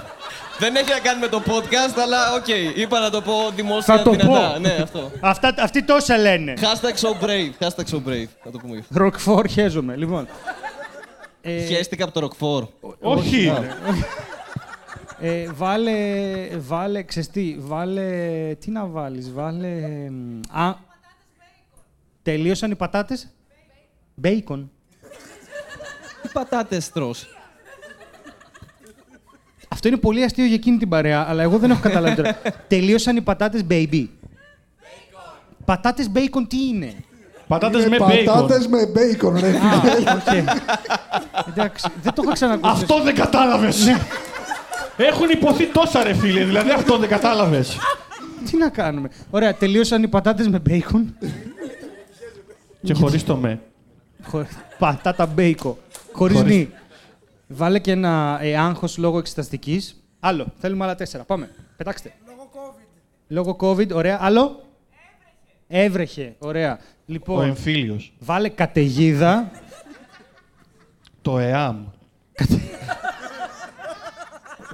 Speaker 2: Δεν έχει να κάνει με το podcast, αλλά οκ, είπα να το πω δημόσια
Speaker 1: Θα το
Speaker 2: δυνατά.
Speaker 1: πω.
Speaker 2: Ναι, αυτό.
Speaker 1: Αυτά, αυτοί τόσα λένε.
Speaker 2: Hashtag so brave. Hashtag so brave. Θα το πούμε γι' αυτό.
Speaker 1: Ροκφόρ χέζομαι. Λοιπόν. Ε,
Speaker 2: Χαίστηκα από το Rockford.
Speaker 4: Όχι.
Speaker 1: Ε, βάλε, βάλε, ξέρεις τι, βάλε, τι να βάλεις, βάλε, μ, α, τελείωσαν οι πατάτες, μπέικον.
Speaker 2: Τι πατάτες τρως.
Speaker 1: Αυτό είναι πολύ αστείο για εκείνη την παρέα, αλλά εγώ δεν έχω καταλάβει τώρα. τελείωσαν οι πατάτες baby. Πατάτες bacon τι είναι;
Speaker 4: Πατάτες
Speaker 3: Είναι
Speaker 4: με bacon.
Speaker 3: πατάτες με μπέικον, ρε.
Speaker 1: Α, οκ. Εντάξει, δεν το είχα ξανακούσει.
Speaker 4: Αυτό δεν κατάλαβες.
Speaker 1: Ναι.
Speaker 4: Έχουν ειπωθεί τόσα ρε φίλε, δηλαδή αυτό δεν κατάλαβες.
Speaker 1: Τι να κάνουμε. Ωραία, τελείωσαν οι πατάτες με μπέικον.
Speaker 4: Και χωρίς το με.
Speaker 1: Χω- Πατάτα μπέικο. Χωρίς
Speaker 4: Χωρίς-
Speaker 1: νη. Βάλε και ένα ε, άγχος λόγω εξεταστικής. Άλλο. Θέλουμε άλλα τέσσερα. Πάμε. Πετάξτε. Λόγω COVID. Λόγω COVID. Ωραία. Άλλο. Έβρεχε. Ωραία.
Speaker 4: Ο
Speaker 1: Λοιπόν,
Speaker 4: εμφύλιος.
Speaker 1: βάλε καταιγίδα.
Speaker 4: Το ΕΑΜ.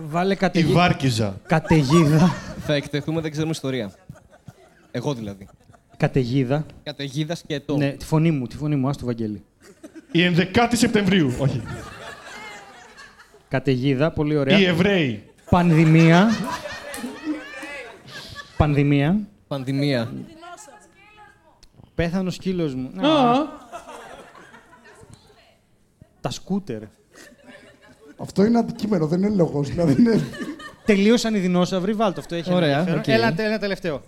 Speaker 1: Βάλε
Speaker 4: Η
Speaker 1: καταιγίδα.
Speaker 4: Βάρκιζα.
Speaker 1: Καταιγίδα.
Speaker 2: Θα εκτεθούμε, δεν ξέρουμε ιστορία. Εγώ δηλαδή.
Speaker 1: Καταιγίδα.
Speaker 2: Καταιγίδα και το.
Speaker 1: Ναι, τη φωνή μου, τη φωνή μου, άστο Βαγγέλη.
Speaker 4: Η 11η Σεπτεμβρίου. Όχι.
Speaker 1: Καταιγίδα, πολύ ωραία.
Speaker 4: Οι Εβραίοι.
Speaker 1: Πανδημία. Πανδημία.
Speaker 2: Πανδημία.
Speaker 1: Πέθανε ο σκύλος μου.
Speaker 4: Α,
Speaker 1: Τα σκούτερ.
Speaker 3: Αυτό είναι αντικείμενο, δεν είναι λόγος. Δηλαδή είναι...
Speaker 1: Τελείωσαν οι δεινόσαυροι, βάλτε αυτό. Έχει
Speaker 2: Ωραία,
Speaker 1: ενδιαφέρον.
Speaker 2: οκ.
Speaker 1: Έλα, τε- ένα τελευταίο.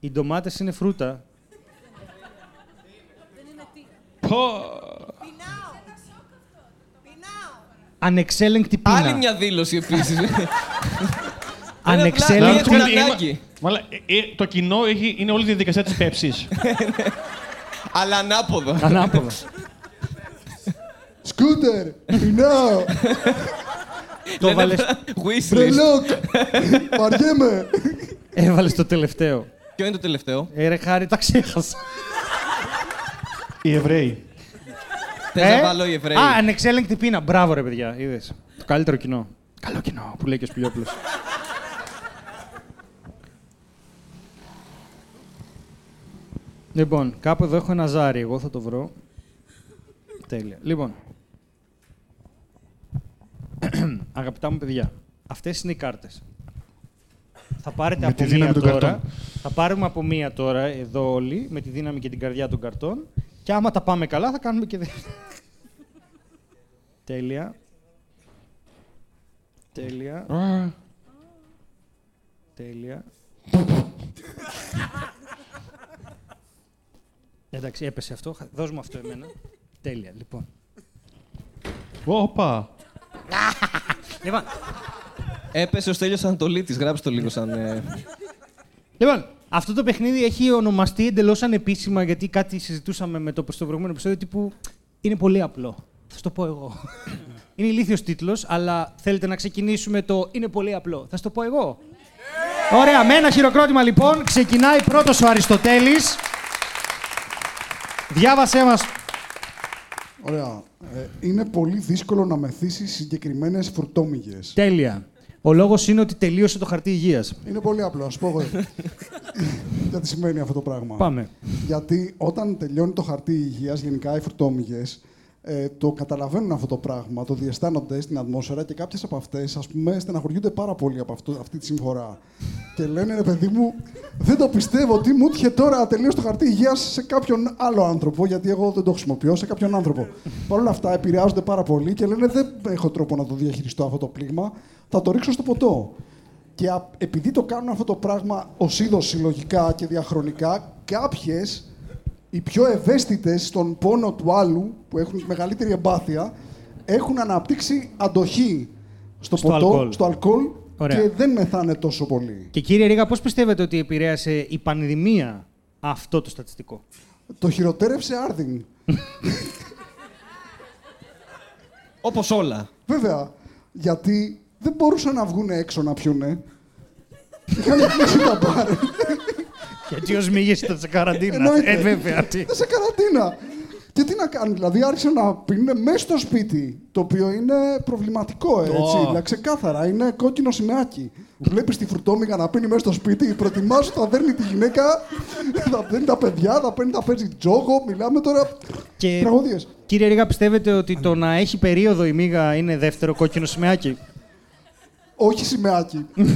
Speaker 1: Οι ντομάτες είναι φρούτα.
Speaker 4: πω.
Speaker 1: Ανεξέλεγκτη πείνα.
Speaker 2: Άλλη μια δήλωση επίσης. (laughs)
Speaker 1: Ανεξέλεγκτη
Speaker 2: Έχουν
Speaker 4: Ότι είμαι-
Speaker 2: ανάγκη.
Speaker 4: Μαλά, ε, ε, το κοινό έχει, είναι όλη η διαδικασία της πέψης. (laughs)
Speaker 2: Αλλά ανάποδα.
Speaker 1: Ανάποδα.
Speaker 3: Σκούτερ! Πεινάω! (laughs)
Speaker 1: Το έβαλες,
Speaker 2: Wishlist.
Speaker 3: Μπρελόκ! Βαριέμαι!
Speaker 1: έβαλες το τελευταίο.
Speaker 2: Ποιο είναι το τελευταίο;
Speaker 1: Ε, ρε χάρη, τα ξέχασα.
Speaker 4: Οι Εβραίοι.
Speaker 2: Θες
Speaker 1: Ε;
Speaker 2: να βάλω οι Εβραίοι.
Speaker 1: Α, ανεξέλεγκτη πείνα. Μπράβο, ρε παιδιά. Είδες. Το καλύτερο κοινό. Καλό κοινό, που λέει και ο Σπηλιόπουλος. λοιπόν, κάπου εδώ έχω ένα ζάρι. Εγώ θα το βρω. Τέλεια. Λοιπόν. (clears throat) Αγαπητά μου παιδιά, αυτές είναι οι κάρτες. Θα πάρετε
Speaker 4: Με
Speaker 1: από
Speaker 4: τη
Speaker 1: μία
Speaker 4: δύναμη των
Speaker 1: τώρα.
Speaker 4: καρτών.
Speaker 1: Θα πάρουμε από μία τώρα, εδώ όλοι, με τη δύναμη και την καρδιά των καρτών. Και άμα τα πάμε καλά, θα κάνουμε και δεύτερη. Τέλεια. Τέλεια.
Speaker 4: Α,
Speaker 1: Τέλεια. Εντάξει, έπεσε αυτό. Χα- Δώσ' μου αυτό εμένα. Τέλεια, λοιπόν.
Speaker 4: Όπα.
Speaker 1: Λοιπόν,
Speaker 2: Έπεσε ο Στέλιος Ανατολίτης. Γράψτε το λίγο σαν... ε,
Speaker 1: λοιπόν, αυτό το παιχνίδι έχει ονομαστεί εντελώς ανεπίσημα γιατί κάτι συζητούσαμε με το στο προηγούμενο επεισόδιο τύπου είναι πολύ απλό. Θα σου το πω εγώ. είναι ηλίθιος τίτλος, αλλά θέλετε να ξεκινήσουμε το είναι πολύ απλό. Θα σου το πω εγώ. Ωραία, με ένα χειροκρότημα λοιπόν ξεκινάει πρώτος ο Αριστοτέλης. Διάβασέ μας.
Speaker 3: Ωραία. Ε, είναι πολύ δύσκολο να μεθύσει συγκεκριμένες φουρτόμυγες.
Speaker 1: Τέλεια. Ο λόγος είναι ότι τελείωσε το χαρτί υγείας.
Speaker 3: Είναι πολύ απλό, ας πω εγώ. (laughs) Γιατί σημαίνει αυτό το πράγμα;
Speaker 1: Πάμε.
Speaker 3: Γιατί όταν τελειώνει το χαρτί υγείας, γενικά οι φουρτόμυγες ε, το καταλαβαίνουν αυτό το πράγμα, το διαισθάνονται στην ατμόσφαιρα και κάποιες από αυτές, ας πούμε, στεναχωριούνται πάρα πολύ από αυτό, αυτή τη συμφορά. και λένε, ρε παιδί μου, δεν το πιστεύω ότι μου έτυχε τώρα τελείω το χαρτί υγείας σε κάποιον άλλο άνθρωπο, γιατί εγώ δεν το χρησιμοποιώ, σε κάποιον άνθρωπο. Παρ' όλα αυτά επηρεάζονται πάρα πολύ και λένε, δεν έχω τρόπο να το διαχειριστώ αυτό το πλήγμα, θα το ρίξω στο ποτό. Και α- επειδή το κάνουν αυτό το πράγμα ως είδος συλλογικά και διαχρονικά, κάποιες, οι πιο ευαίσθητες στον πόνο του άλλου, που έχουν μεγαλύτερη εμπάθεια, έχουν αναπτύξει αντοχή στο,
Speaker 1: Στο
Speaker 3: ποτό,
Speaker 1: αλκοόλ.
Speaker 3: στο αλκοόλ
Speaker 1: Ωραία.
Speaker 3: και δεν μεθάνε τόσο πολύ.
Speaker 1: Και κύριε Ρίγα, πώς πιστεύετε ότι επηρέασε η πανδημία αυτό το στατιστικό;
Speaker 3: Το χειροτέρευσε άρδιν. (laughs)
Speaker 2: Όπως όλα.
Speaker 3: Βέβαια, γιατί δεν μπορούσαν να βγουν έξω να πιούνε. Είχαν (laughs) κλείσει τα μπαρ.
Speaker 1: Γιατί ο Σμίγης ήταν σε καραντίνα.
Speaker 3: Εννοείται.
Speaker 1: Ε, βέβαια. τι.
Speaker 3: σε καραντίνα. Και τι να κάνουν, δηλαδή άρχισαν να πίνουν μέσα στο σπίτι. Το οποίο είναι προβληματικό, έτσι.
Speaker 1: Ω.
Speaker 3: Δηλαδή, ξεκάθαρα, είναι κόκκινο σημαίακι. Βλέπεις τη φρουτόμηγα να πίνει μέσα στο σπίτι, προετοιμάσου, θα παίρνει τη γυναίκα, θα παίρνει τα παιδιά, θα παίρνει, θα παίζει τζόγο. Μιλάμε τώρα.
Speaker 1: Και-
Speaker 3: Τραγωδίες.
Speaker 1: Κύριε Ρίγα, πιστεύετε ότι το να έχει περίοδο η μίγα είναι δεύτερο κόκκινο σημαίακι;
Speaker 3: Όχι σημαίακι. (laughs)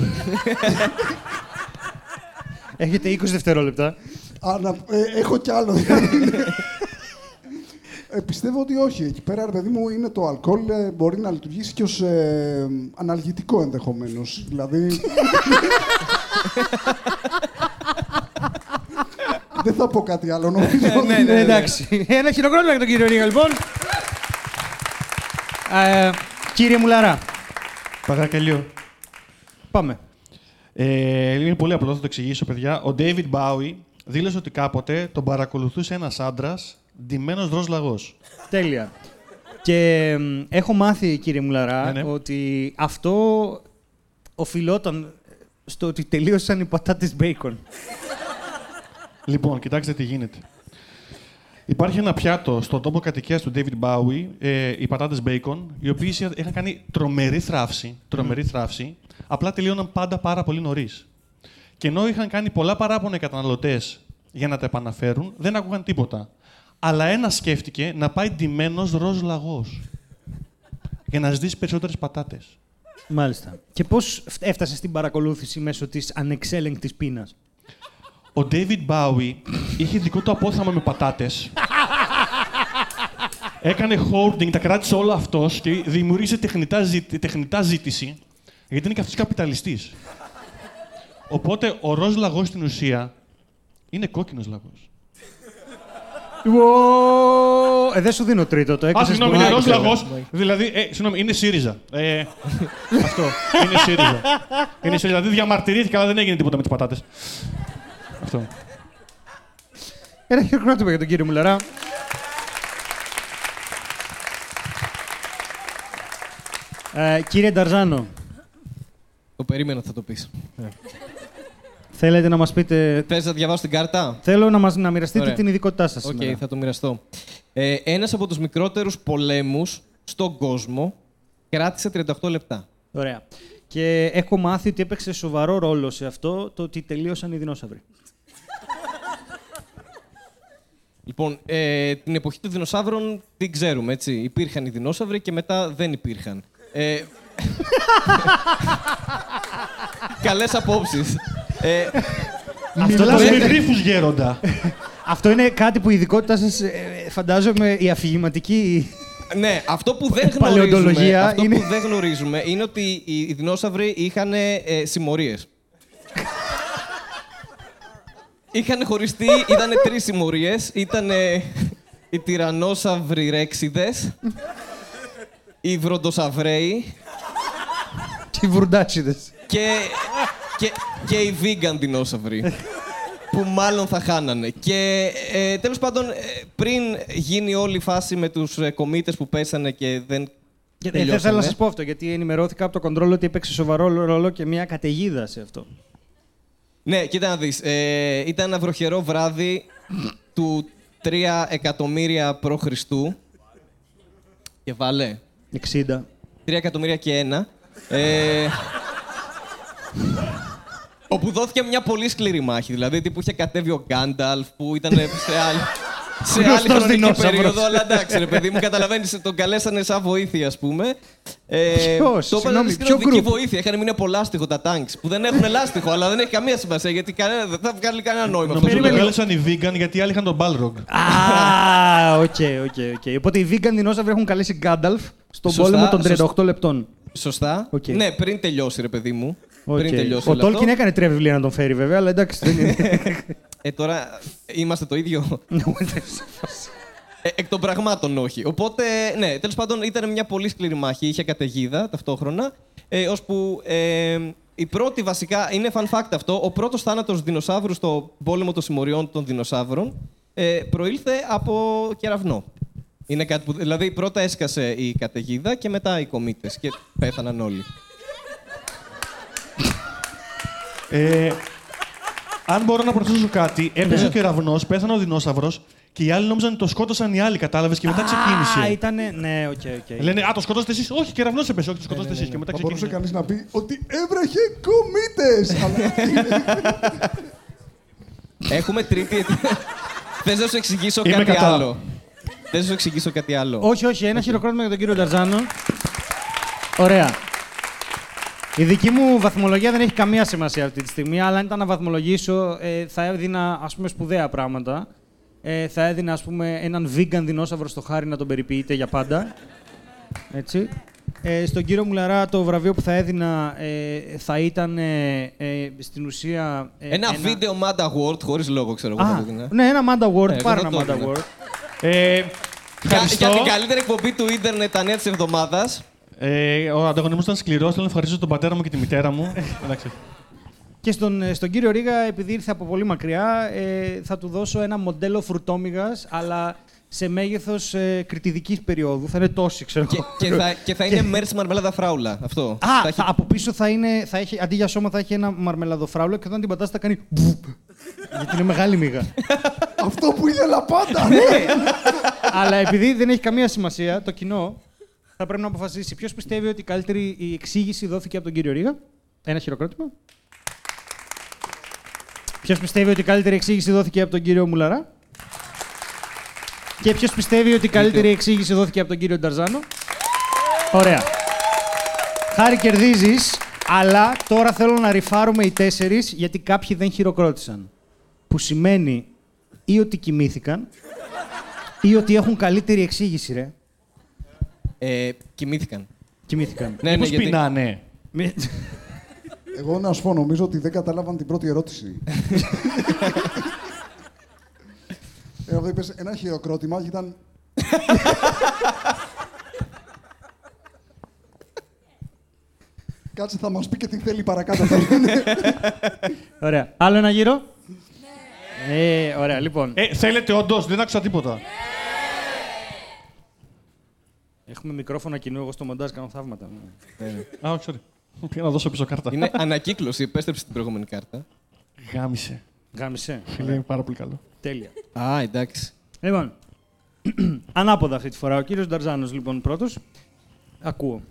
Speaker 1: Έχετε 20 δευτερόλεπτα.
Speaker 3: Ανα, ε, έχω κι άλλο. δηλαδή. ε, πιστεύω ότι όχι. Εκεί πέρα, ρε παιδί μου, είναι το αλκοόλ. ε, μπορεί να λειτουργήσει και ως ε, αναλγητικό ενδεχομένως. δηλαδή... Δεν θα πω κάτι άλλο, νομίζω. ότι-
Speaker 2: ναι, ναι.
Speaker 1: Ε, εντάξει. Ένα χειροκρότημα για τον κύριο Ρίγα, λοιπόν. Ε, κύριε Μουλαρά,
Speaker 4: Παρακαλώ.
Speaker 1: πάμε.
Speaker 4: Ε, είναι πολύ απλό, θα το εξηγήσω, παιδιά. Ο David Bowie δήλωσε ότι κάποτε τον παρακολουθούσε ένας άντρας ντυμένος ροζ λαγός.
Speaker 1: Τέλεια. Και μ, έχω μάθει, κύριε Μουλαρά,
Speaker 4: Ναι, ναι.
Speaker 1: ότι αυτό οφειλόταν στο ότι τελείωσαν οι πατάτες μπέικον.
Speaker 4: Λοιπόν, κοιτάξτε τι γίνεται. Υπάρχει ένα πιάτο στον τόπο κατοικίας του David Bowie, ε, οι πατάτες bacon, οι οποίοι είχαν κάνει τρομερή θράψη, τρομερή θράψη, απλά τελείωναν πάντα πάρα πολύ νωρίς. Και ενώ είχαν κάνει πολλά παράπονα οι καταναλωτές για να τα επαναφέρουν, δεν άκουγαν τίποτα. Αλλά ένας σκέφτηκε να πάει ντυμένος ροζ λαγός. Για να ζητήσει περισσότερες πατάτες.
Speaker 1: Μάλιστα. Και πώς φ- έφτασε στην παρακολούθηση μέσω της ανεξέλεγκτης πείνας;
Speaker 4: Ο David Bowie είχε δικό του απόθαμα με πατάτες. Έκανε hoarding, τα κράτησε όλα αυτός και δημιούργησε τεχνητά, ζη- τεχνητά ζήτηση, γιατί είναι και αυτός καπιταλιστής. Οπότε ο ροζ λαγός στην ουσία είναι κόκκινος λαγός.
Speaker 1: Ουο! Ε, δεν σου δίνω τρίτο, το
Speaker 4: Α,
Speaker 1: έκανες
Speaker 4: συγγνώμη,
Speaker 1: πολύ
Speaker 4: είναι ροζ
Speaker 1: άκυρο.
Speaker 4: λαγός. Δηλαδή, ε, συγγνώμη, είναι ΣΥΡΙΖΑ. Ε, (laughs) αυτό, είναι ΣΥΡΙΖΑ. Είναι ΣΥΡΙΖΑ, δηλαδή διαμαρτυρήθηκα, αλλά δεν έγινε τίποτα με τις πατάτες. Αυτό.
Speaker 1: Ένα χειροκρότημα για τον κύριο Μουλαρά. Ε, κύριε Νταρζάνο,
Speaker 2: Το περίμενα θα το πεις.
Speaker 1: θέλετε να μας πείτε...
Speaker 2: Θες να διαβάσω την κάρτα;
Speaker 1: Θέλω να, μας, να μοιραστείτε
Speaker 2: Ωραία.
Speaker 1: την ειδικότητά σας
Speaker 2: Οκ,
Speaker 1: σήμερα.
Speaker 2: θα το μοιραστώ. Ε, ένας από τους μικρότερους πολέμους στον κόσμο κράτησε 38 λεπτά.
Speaker 1: Ωραία. Και έχω μάθει ότι έπαιξε σοβαρό ρόλο σε αυτό το ότι τελείωσαν οι δεινόσαυροι.
Speaker 2: Λοιπόν, ε, την εποχή των δεινοσαύρων την ξέρουμε, έτσι. Υπήρχαν οι δεινόσαυροι και μετά δεν υπήρχαν. Ε, (laughs) Καλές απόψεις. Ε,
Speaker 4: Μιλάς
Speaker 1: λέτε-
Speaker 4: με γρίφους γέροντα. (laughs)
Speaker 1: Αυτό είναι κάτι που η ειδικότητά σας, ε, φαντάζομαι, η αφηγηματική...
Speaker 2: ναι, αυτό που δεν γνωρίζουμε,
Speaker 1: Παλαιοντολογία
Speaker 2: αυτό
Speaker 1: είναι-
Speaker 2: που δεν γνωρίζουμε είναι ότι οι, οι δεινόσαυροι είχαν ε, συμμορίες. είχαν χωριστεί, ήταν τρεις συμμορίες. Ήταν οι τυρανόσαυροι ρέξιδες, οι βροντοσαυραίοι
Speaker 1: Και οι βουρντάτσιδες.
Speaker 2: και, και, και οι vegan δεινόσαυροι. που μάλλον θα χάνανε. Και ε, τέλος πάντων, ε, πριν γίνει όλη η φάση με τους ε, κομίτες που πέσανε και δεν
Speaker 1: Και δεν
Speaker 2: τελειώσανε.
Speaker 1: θέλω να σας πω αυτό, γιατί ενημερώθηκα από το κοντρόλ ότι έπαιξε σοβαρό ρόλο και μια καταιγίδα σε αυτό.
Speaker 2: Ναι, κοίτα να δεις. Ε, ήταν ένα βροχερό βράδυ του 3 εκατομμύρια π.Χ. Και βάλε.
Speaker 1: 60.
Speaker 2: 3 εκατομμύρια και ένα. Ε, όπου δόθηκε μια πολύ σκληρή μάχη. Δηλαδή, τύπου είχε κατέβει ο Γκάνταλφ που ήταν σε άλλη, σε άλλη
Speaker 1: Γνωστός
Speaker 2: χρονική
Speaker 1: δεινόσαυρος.
Speaker 2: περίοδο. Αλλά εντάξει, ρε παιδί μου, καταλαβαίνεις, τον καλέσανε σαν βοήθεια, ας πούμε. Ε,
Speaker 1: Ποιος,
Speaker 2: το
Speaker 1: συγγνώμη,
Speaker 2: είπαν
Speaker 1: ποιο
Speaker 2: δική
Speaker 1: group?
Speaker 2: βοήθεια. Είχαν μείνει από λάστιχο τα τάγκ που δεν έχουν λάστιχο, αλλά δεν έχει καμία σημασία γιατί κανένα, δεν θα βγάλει κανένα νόημα. αυτό
Speaker 4: Νομίζω
Speaker 2: που
Speaker 4: το
Speaker 2: λέω.
Speaker 4: κάλεσαν οι vegan γιατί οι άλλοι είχαν τον Balrog.
Speaker 1: Α, OK, OK, OK. Οπότε οι vegan δεινόσαυροι έχουν καλέσει Γκάνταλφ στον
Speaker 2: Σωστά,
Speaker 1: πόλεμο των
Speaker 2: σωστά.
Speaker 1: 38 λεπτών.
Speaker 2: Σωστά.
Speaker 1: Οκ.
Speaker 2: Ναι, πριν τελειώσει, ρε παιδί μου.
Speaker 1: Οκ.
Speaker 2: Πριν τελειώσει.
Speaker 1: Ο
Speaker 2: όλο
Speaker 1: Τόλκιν
Speaker 2: αυτό.
Speaker 1: έκανε τρία βιβλία να τον φέρει βέβαια, αλλά εντάξει δεν είναι. (laughs)
Speaker 2: Ε, τώρα είμαστε το ίδιο. Ε, εκ των πραγμάτων όχι. Οπότε, ναι, τέλος πάντων ήταν μια πολύ σκληρή μάχη. Είχε καταιγίδα ταυτόχρονα. Ε, ώσπου ε, η πρώτη βασικά, είναι fun fact αυτό, ο πρώτος θάνατος δεινοσαύρου στο πόλεμο των συμμοριών των δεινοσαύρων ε, προήλθε από κεραυνό. Είναι κάτι που, δηλαδή πρώτα έσκασε η καταιγίδα και μετά οι κομίτες και πέθαναν όλοι.
Speaker 4: Ε, αν μπορώ να προσθέσω κάτι, έπεσε ο κεραυνός, πέθανε ο δεινόσαυρος και οι άλλοι νόμιζαν ότι το σκότωσαν οι άλλοι, κατάλαβες και μετά
Speaker 1: Α,
Speaker 4: ξεκίνησε.
Speaker 1: ήτανε. Ναι, οκ, οκ.
Speaker 4: Λένε Α, το σκοτώσατε εσείς; Όχι, κεραυνός έπεσε. Όχι, το σκοτώσατε εσείς. Και μετά
Speaker 3: Θα μπορούσε
Speaker 4: ξεκίνησε.
Speaker 3: κανείς να πει ότι έβρεχε κομίτες. Αλλά (laughs)
Speaker 2: Έχουμε τρίτη αιτία. (laughs) Θες να σου εξηγήσω
Speaker 4: Είμαι
Speaker 2: κάτι
Speaker 4: κατά.
Speaker 2: άλλο; Θες να σου εξηγήσω κάτι άλλο;
Speaker 1: Όχι, όχι, ένα χειροκρότημα για τον κύριο Νταρζάνο. Ωραία. Η δική μου βαθμολογία δεν έχει καμία σημασία αυτή τη στιγμή, αλλά αν ήταν να βαθμολογήσω, ε, θα έδινα ας πούμε σπουδαία πράγματα. Ε, θα έδινα ας πούμε έναν vegan δεινόσαυρο στο χάρι να τον περιποιείται για πάντα. Έτσι. Ε, στον κύριο Μουλαρά το βραβείο που θα έδινα ε, θα ήταν ε, ε, στην ουσία... ε,
Speaker 2: Ένα βίντεο Mad Award, χωρίς λόγο ξέρω εγώ.
Speaker 1: Α,
Speaker 2: θα το έδινα.
Speaker 1: ναι, ένα Mad Award,
Speaker 2: Ε, εγώ
Speaker 1: πάρε
Speaker 2: θα
Speaker 1: ένα
Speaker 2: το
Speaker 1: Mad
Speaker 2: έδινα.
Speaker 1: Award.
Speaker 4: Ε,
Speaker 2: Για,
Speaker 4: ευχαριστώ.
Speaker 2: για την καλύτερη εκπομπή του ίντερνετ τα νέα της εβδομάδας.
Speaker 4: Ε, ο ανταγωνισμός ήταν σκληρός. Θέλω να ευχαριστήσω τον πατέρα μου και τη μητέρα μου. Εντάξει.
Speaker 1: Και στον, ε, στον κύριο Ρίγα, επειδή ήρθε από πολύ μακριά, ε, θα του δώσω ένα μοντέλο φρουτόμυγας, αλλά σε μέγεθος ε, κριτιδικής περίοδου. Θα είναι τόση, ξέρω
Speaker 2: Και,
Speaker 1: εγώ.
Speaker 2: και, θα, και θα είναι μέρ μαρμελάδα φράουλα. Αυτό.
Speaker 1: Α,
Speaker 2: θα
Speaker 1: θα
Speaker 2: έχει-
Speaker 1: από πίσω θα είναι, θα έχει, αντί για σώμα θα έχει ένα μαρμελαδοφράουλο και όταν την πατάς θα κάνει μπουπ. Γιατί είναι μεγάλη μύγα.
Speaker 3: Αυτό που ήθελα πάντα.
Speaker 1: Αλλά επειδή δεν έχει καμία σημασία, το κοινό θα πρέπει να αποφασίσει ποιος πιστεύει ότι η καλύτερη η εξήγηση δόθηκε από τον κύριο Ρίγα. Ένα χειροκρότημα. Ποιος πιστεύει ότι η καλύτερη εξήγηση δόθηκε από τον κύριο Μουλαρά. Και ποιος πιστεύει ότι η καλύτερη εξήγηση δόθηκε από τον κύριο Νταρζάνο. Ωραία. Χάρη κερδίζεις, αλλά τώρα θέλω να ρυφάρουμε οι τέσσερις γιατί κάποιοι δεν χειροκρότησαν. Που σημαίνει ή ότι κοιμήθηκαν ή ότι έχουν καλύτερη εξήγηση, ρε.
Speaker 2: Ε, κοιμήθηκαν.
Speaker 1: Κοιμήθηκαν.
Speaker 2: Ναι, ναι,
Speaker 4: Πώς
Speaker 2: γιατί...
Speaker 4: πεινάνε.
Speaker 1: Μη-
Speaker 3: Εγώ να σου πω, νομίζω ότι δεν κατάλαβαν την πρώτη ερώτηση. Εγώ είπες ένα χειροκρότημα και ήταν. Κάτσε, θα μας πει και τι θέλει παρακάτω. θα λένε.
Speaker 1: Ωραία. Άλλο ένα γύρο. Ε, ωραία, λοιπόν.
Speaker 4: Ε, θέλετε όντως, δεν άκουσα τίποτα.
Speaker 1: Έχουμε μικρόφωνα κοινού, εγώ στο μοντάζ κάνω θαύματα.
Speaker 4: Α, όχι, sorry. Πήγα να δώσω πίσω κάρτα.
Speaker 2: Είναι ανακύκλωση, επέστρεψε την προηγούμενη κάρτα.
Speaker 4: Γάμισε.
Speaker 1: Γάμισε.
Speaker 4: Φίλε, είναι πάρα πολύ καλό.
Speaker 1: Τέλεια.
Speaker 2: Α, εντάξει.
Speaker 1: Λοιπόν, (clears throat) ανάποδα αυτή τη φορά. Ο κύριος Νταρζάνος, λοιπόν, πρώτος. Ακούω.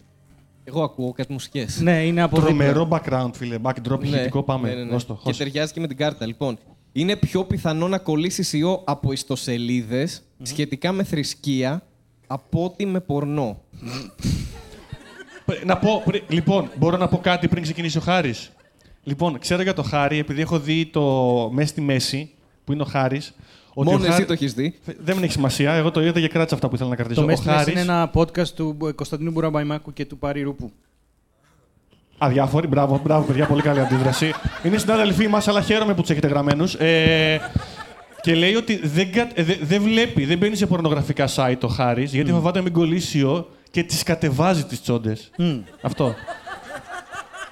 Speaker 2: Εγώ ακούω κάτι μουσικές.
Speaker 1: Ναι, είναι από δίπλα.
Speaker 4: Τρομερό background, φίλε. Backdrop ηχητικό, πάμε. Δώσ' το,
Speaker 2: Και
Speaker 4: χώσε.
Speaker 2: ταιριάζει και με την κάρτα. Λοιπόν, είναι πιο πιθανό να κολλήσει ιό από ιστοσελίδες σχετικά με θρησκεία από ότι με πορνό.
Speaker 4: Πρέ- Να πω, πρέ- λοιπόν, μπορώ να πω κάτι πριν ξεκινήσει ο Χάρης. Λοιπόν, ξέρω για το Χάρη, επειδή έχω δει το Μέσα στη Μέση, που είναι ο Χάρης.
Speaker 2: Μόνο εσύ το έχεις δει.
Speaker 4: Δεν έχει σημασία, εγώ το είδα και κράτησα αυτά που ήθελα να κρατήσω.
Speaker 1: Το
Speaker 4: ο
Speaker 1: Μέση Μέση
Speaker 4: Χάρης,
Speaker 1: είναι ένα podcast του ε, Κωνσταντίνου Μπουραμπαϊμάκου και του Πάρη Ρούπου.
Speaker 4: Αδιάφοροι, μπράβο, μπράβο, παιδιά, πολύ καλή αντίδραση. είναι συνάδελφοί μας, αλλά χαίρομαι που τους έχετε γραμμένους. Ε, και λέει ότι δεν, κα- ε, δε- δεν βλέπει, δεν μπαίνει σε πορνογραφικά site ο Χάρης, γιατί φοβάται να μην κολλήσει ο και τις κατεβάζει τις τσόντες. Αυτό.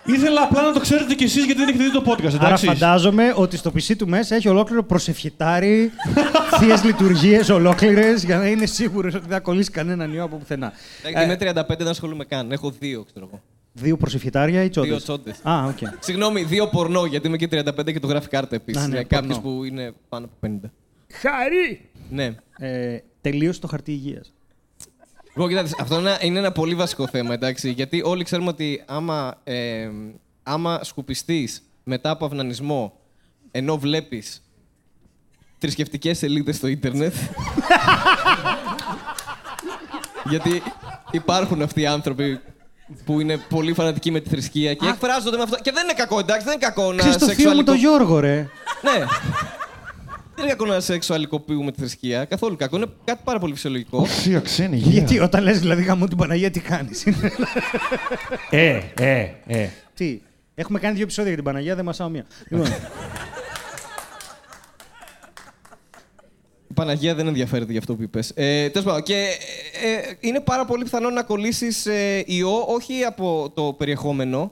Speaker 4: Ήθελα απλά να το ξέρετε κι εσείς γιατί δεν έχετε δει το podcast,
Speaker 1: Άρα
Speaker 4: εντάξει.
Speaker 1: φαντάζομαι ότι στο PC του μέσα έχει ολόκληρο προσευχητάρι, (laughs) θείες λειτουργίες ολόκληρες για να είναι σίγουρος ότι δεν θα κολλήσει κανέναν ιό από πουθενά.
Speaker 2: Εντάξει, Είμαι 35, δεν ασχολούμαι καν. Έχω δύο, ξέρω εγώ.
Speaker 1: Δύο προσευχητάρια ή τσόντες;
Speaker 2: Δύο τσόντες.
Speaker 1: Α, οκ. (laughs)
Speaker 2: Συγγνώμη, δύο πορνό, γιατί είμαι και 35 και το γράφει κάρτα επίσης.
Speaker 1: Α, ναι,
Speaker 2: για κάποιο
Speaker 1: πορνό.
Speaker 2: που είναι πάνω από 50.
Speaker 1: Χαρή!
Speaker 2: Ναι.
Speaker 1: Ε, τελείωσε το χαρτί υγείας.
Speaker 2: Εγώ κοιτάξτε, αυτό είναι, είναι ένα πολύ βασικό θέμα, εντάξει. Γιατί όλοι ξέρουμε ότι άμα, ε, άμα σκουπιστείς μετά από αυνανισμό, ενώ βλέπεις θρησκευτικές σελίδες στο ίντερνετ. (laughs) γιατί υπάρχουν αυτοί οι άνθρωποι που είναι πολύ φανατικοί με τη θρησκεία και εκφράζονται με αυτό. Και δεν είναι κακό, εντάξει, δεν είναι κακό να
Speaker 1: Ξέρεις το θείο μου
Speaker 2: σεξουαλικο-
Speaker 1: τον Γιώργο, ρε.
Speaker 2: Ναι. Δεν είναι κακό να σεξουαλικοποιούμε τη θρησκεία. Καθόλου κακό. Είναι κάτι πάρα πολύ φυσιολογικό.
Speaker 4: Θεία ξένη,
Speaker 1: Γιατί όταν λες δηλαδή γαμώ την Παναγία τι κάνεις;
Speaker 4: Ε, ε, ε.
Speaker 1: τι, έχουμε κάνει δύο επεισόδια για την Παναγία, δεν μασάω μία. Λοιπόν,
Speaker 2: Παναγία δεν ενδιαφέρεται για αυτό που είπες. Ε, Τέλος πάντων. Και ε, ε, είναι πάρα πολύ πιθανό να κολλήσεις ε, ιό όχι από το περιεχόμενο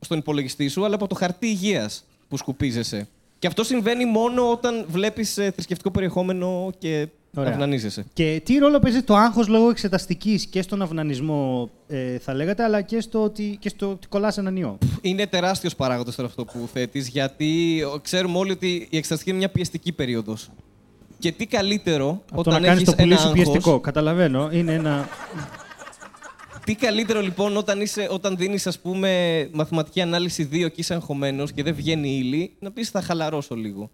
Speaker 2: στον υπολογιστή σου, αλλά από το χαρτί υγείας που σκουπίζεσαι. Και αυτό συμβαίνει μόνο όταν βλέπεις θρησκευτικό περιεχόμενο και
Speaker 1: Ωραία.
Speaker 2: αυνανίζεσαι.
Speaker 1: και τι ρόλο παίζει το άγχος λόγω εξεταστικής και στον αυνανισμό, ε, θα λέγατε, αλλά και στο ότι, και στο ότι κολλάς έναν ιό;
Speaker 2: Είναι τεράστιος παράγοντας τώρα αυτό που θέτεις, γιατί ο, ξέρουμε όλοι ότι η εξεταστική είναι μια πιεστική περίοδος. Και τι καλύτερο
Speaker 1: Από το
Speaker 2: όταν
Speaker 1: να κάνεις
Speaker 2: έχεις
Speaker 1: το πουλί
Speaker 2: ένα
Speaker 1: σου
Speaker 2: άγχος,
Speaker 1: πιεστικό. Καταλαβαίνω. Είναι ένα.
Speaker 2: Τι καλύτερο λοιπόν όταν, είσαι, όταν δίνεις ας πούμε μαθηματική ανάλυση 2 και είσαι αγχωμένος και δεν βγαίνει ύλη, να πεις θα χαλαρώσω λίγο.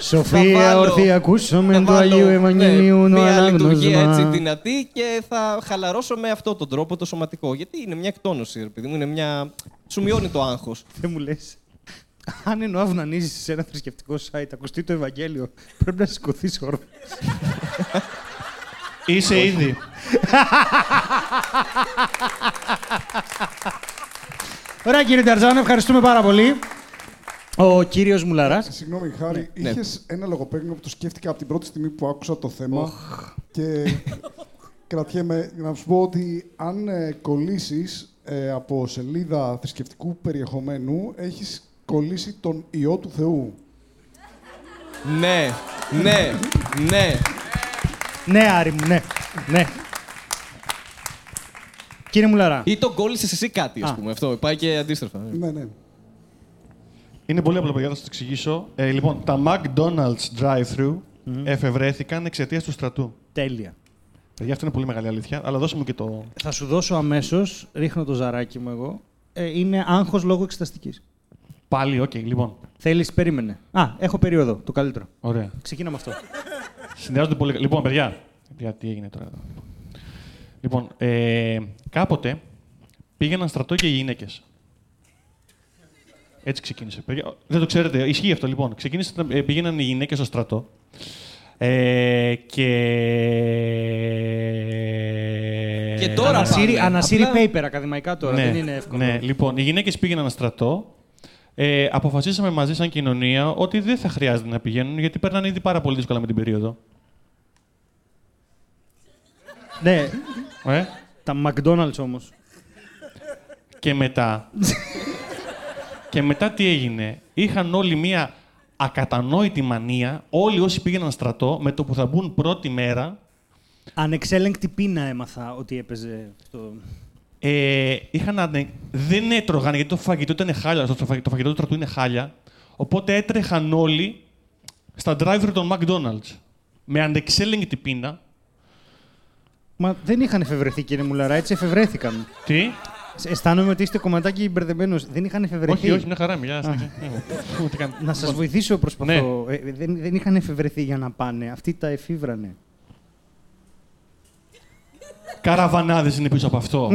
Speaker 1: Σοφία
Speaker 2: βάλω-
Speaker 1: ορθή, ακούσαμε
Speaker 2: Θα
Speaker 1: του
Speaker 2: βάλω,
Speaker 1: Αγίου Ευαγγελίου
Speaker 2: ναι,
Speaker 1: το
Speaker 2: μια λειτουργία έτσι
Speaker 1: ανάγνωσμα.
Speaker 2: δυνατή και θα χαλαρώσω με αυτόν τον τρόπο το σωματικό. Γιατί είναι μια εκτόνωση, ρε παιδί μου, είναι μια... Σου μειώνει το άγχος.
Speaker 1: Δεν μου λες. Αν εννοώ αυνανίζεις σε ένα θρησκευτικό site, ακουστεί το Ευαγγέλιο, πρέπει να σηκωθείς όρθιο.
Speaker 4: Είσαι ήδη.
Speaker 1: Ωραία κύριε Ταρζάνο, ευχαριστούμε πάρα πολύ. Ο κύριος Μουλαράς.
Speaker 3: Συγγνώμη, Χάρη,
Speaker 2: Ναι.
Speaker 3: είχες ένα λογοπαίγνιο που το σκέφτηκα από την πρώτη στιγμή που άκουσα το θέμα. Και κρατιέμαι να σου πω ότι αν ε, κολλήσεις, ε, από σελίδα θρησκευτικού περιεχομένου έχεις κολλήσει τον Υιό του Θεού.
Speaker 2: Ναι, ναι, ναι.
Speaker 1: Ναι, Άρη μου, ναι. ναι. Κύριε Μουλαρά.
Speaker 2: Ή τον κόλλησες εσύ κάτι, ας
Speaker 1: Α.
Speaker 2: πούμε. Αυτό πάει και αντίστροφα.
Speaker 3: Ναι, ναι.
Speaker 4: Είναι πολύ απλό, παιδιά, θα σας το εξηγήσω. Ε, λοιπόν, τα McDonald's drive-thru εφευρέθηκαν εξαιτίας του στρατού.
Speaker 1: Τέλεια.
Speaker 4: Παιδιά, αυτό είναι πολύ μεγάλη αλήθεια, αλλά δώσε μου και το.
Speaker 1: Θα σου δώσω αμέσως, ρίχνω το ζαράκι μου εγώ. Ε, είναι άγχος λόγω εξεταστικής.
Speaker 4: Πάλι, οκ, λοιπόν.
Speaker 1: Θέλεις, περίμενε. Α, έχω περίοδο, το καλύτερο.
Speaker 4: Ωραία.
Speaker 1: Ξεκινά με αυτό.
Speaker 4: Συνδυάζονται πολύ. κα- Λοιπόν, παιδιά. παιδιά τι έγινε τώρα. εδώ. Λοιπόν, ε, κάποτε πήγαιναν στρατό και οι γυναίκες. Έτσι ξεκίνησε. Παιδιά, δεν το ξέρετε, ισχύει αυτό λοιπόν. Ξεκίνησε, ε, πήγαιναν οι γυναίκες στο στρατό. Ε, και.
Speaker 2: Και τώρα
Speaker 1: ανασύρει,
Speaker 2: πάμε.
Speaker 1: ανασύρει
Speaker 2: Απλά-
Speaker 1: paper ακαδημαϊκά τώρα, δεν είναι εύκολο.
Speaker 4: Ναι, λοιπόν, οι γυναίκες πήγαιναν στρατό. Ε, αποφασίσαμε μαζί, σαν κοινωνία, ότι δεν θα χρειάζεται να πηγαίνουν γιατί περνάνε ήδη πάρα πολύ δύσκολα με την περίοδο.
Speaker 1: ναι,
Speaker 4: Ε;
Speaker 1: τα McDonald's όμως.
Speaker 4: Και μετά. και μετά τι έγινε; Είχαν όλοι μία ακατανόητη μανία, όλοι όσοι πήγαιναν στρατό, με το που θα μπουν πρώτη μέρα,
Speaker 1: Ανεξέλεγκτη πείνα έμαθα ότι έπαιζε στο...
Speaker 4: ε, είχαν ανε... δεν έτρωγαν γιατί το φαγητό ήταν χάλια. Το, φαγητό, το φαγητό του στρατού είναι χάλια. Οπότε έτρεχαν όλοι στα drive των McDonald's. Με ανεξέλεγκτη πείνα.
Speaker 1: Μα δεν είχαν εφευρεθεί κύριε Μουλαρά, έτσι εφευρέθηκαν.
Speaker 4: Τι;
Speaker 1: Αισθάνομαι ότι είστε κομματάκι μπερδεμένος. Δεν είχαν εφευρεθεί.
Speaker 4: όχι, όχι, μια χαρά, μια συνέχεια. Ε, τι κάνω.
Speaker 1: Να σας βοηθήσω προσπαθώ. Ε, δεν, δεν είχαν εφευρεθεί για να πάνε. Αυτοί τα εφήβρανε.
Speaker 4: Καραβανάδες είναι πίσω από αυτό. (laughs)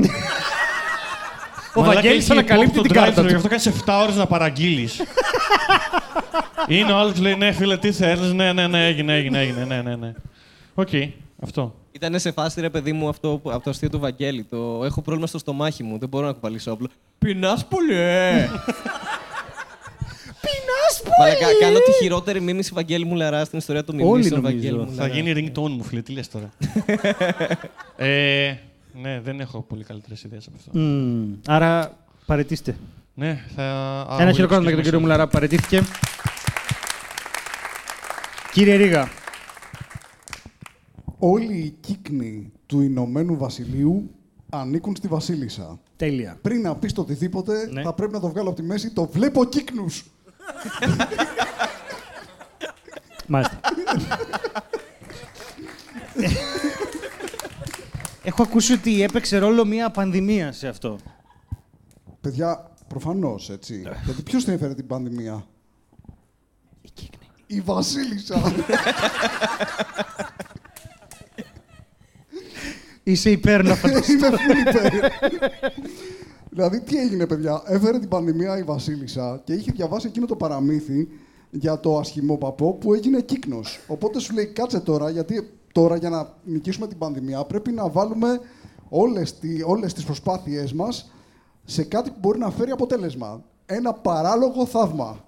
Speaker 1: Ο
Speaker 4: Μαλάκα,
Speaker 1: Βαγγέλης
Speaker 4: είχε
Speaker 1: ανακαλύπτει
Speaker 4: υπόπτω
Speaker 1: την κάρτα
Speaker 4: drive-thru,
Speaker 1: του.
Speaker 4: Γι' αυτό κάνεις 7 ώρες να παραγγείλεις. (laughs) Είναι ο άλλος που λέει ναι φίλε τι θέλεις, ναι ναι ναι έγινε έγινε έγινε ναι ναι ναι. Οκ, αυτό.
Speaker 2: Ήταν σε φάση, ρε παιδί μου, αυτό που- από το αστείο του Βαγγέλη. Το έχω πρόβλημα στο στομάχι μου, δεν μπορώ να κουπαλήσω όπλο. Πεινάς πολύ! (laughs) Πεινά πολύ! κάνω τη χειρότερη μίμηση Βαγγέλη μου λαρά στην ιστορία του
Speaker 1: Όλοι
Speaker 2: μιμήσεων
Speaker 1: νομίζω.
Speaker 2: Βαγγέλη μου
Speaker 4: Θα
Speaker 2: Λαρά.
Speaker 4: γίνει ringtone μου φίλε, τι λες τώρα. (laughs) ε, ναι, δεν έχω πολύ καλύτερες ιδέες από αυτό.
Speaker 1: Μμμ. Άρα παρετήστε.
Speaker 4: Ναι, θα... α,
Speaker 1: Ένα
Speaker 4: will
Speaker 1: χειροκρότημα για τον
Speaker 4: excuse
Speaker 1: κύριο
Speaker 4: myself.
Speaker 1: Μουλαρά που παρετήθηκε. Κύριε Ρίγα,
Speaker 3: Όλοι οι κύκνοι του Ηνωμένου Βασιλείου ανήκουν στη Βασίλισσα.
Speaker 1: τέλεια.
Speaker 3: Πριν να πεις το οτιδήποτε,
Speaker 1: Ναι.
Speaker 3: θα πρέπει να το βγάλω από τη μέση. Το βλέπω κύκνους.
Speaker 1: Μάλιστα. Έχω ακούσει ότι έπαιξε ρόλο μια πανδημία σε αυτό.
Speaker 3: Παιδιά, προφανώς, έτσι. Γιατί ποιος την έφερε την πανδημία; Η Βασίλισσα.
Speaker 1: Είσαι υπέρ να φανταστείς. (laughs)
Speaker 3: Είμαι full υπέρ. Δηλαδή, τι έγινε, παιδιά; Έφερε την πανδημία η Βασίλισσα και είχε διαβάσει εκείνο το παραμύθι για το ασχημό παππό που έγινε κύκνος. Οπότε σου λέει, κάτσε τώρα, γιατί τώρα για να νικήσουμε την πανδημία πρέπει να βάλουμε όλες, τι, όλες τις προσπάθειές μας σε κάτι που μπορεί να φέρει αποτέλεσμα. Ένα παράλογο θαύμα.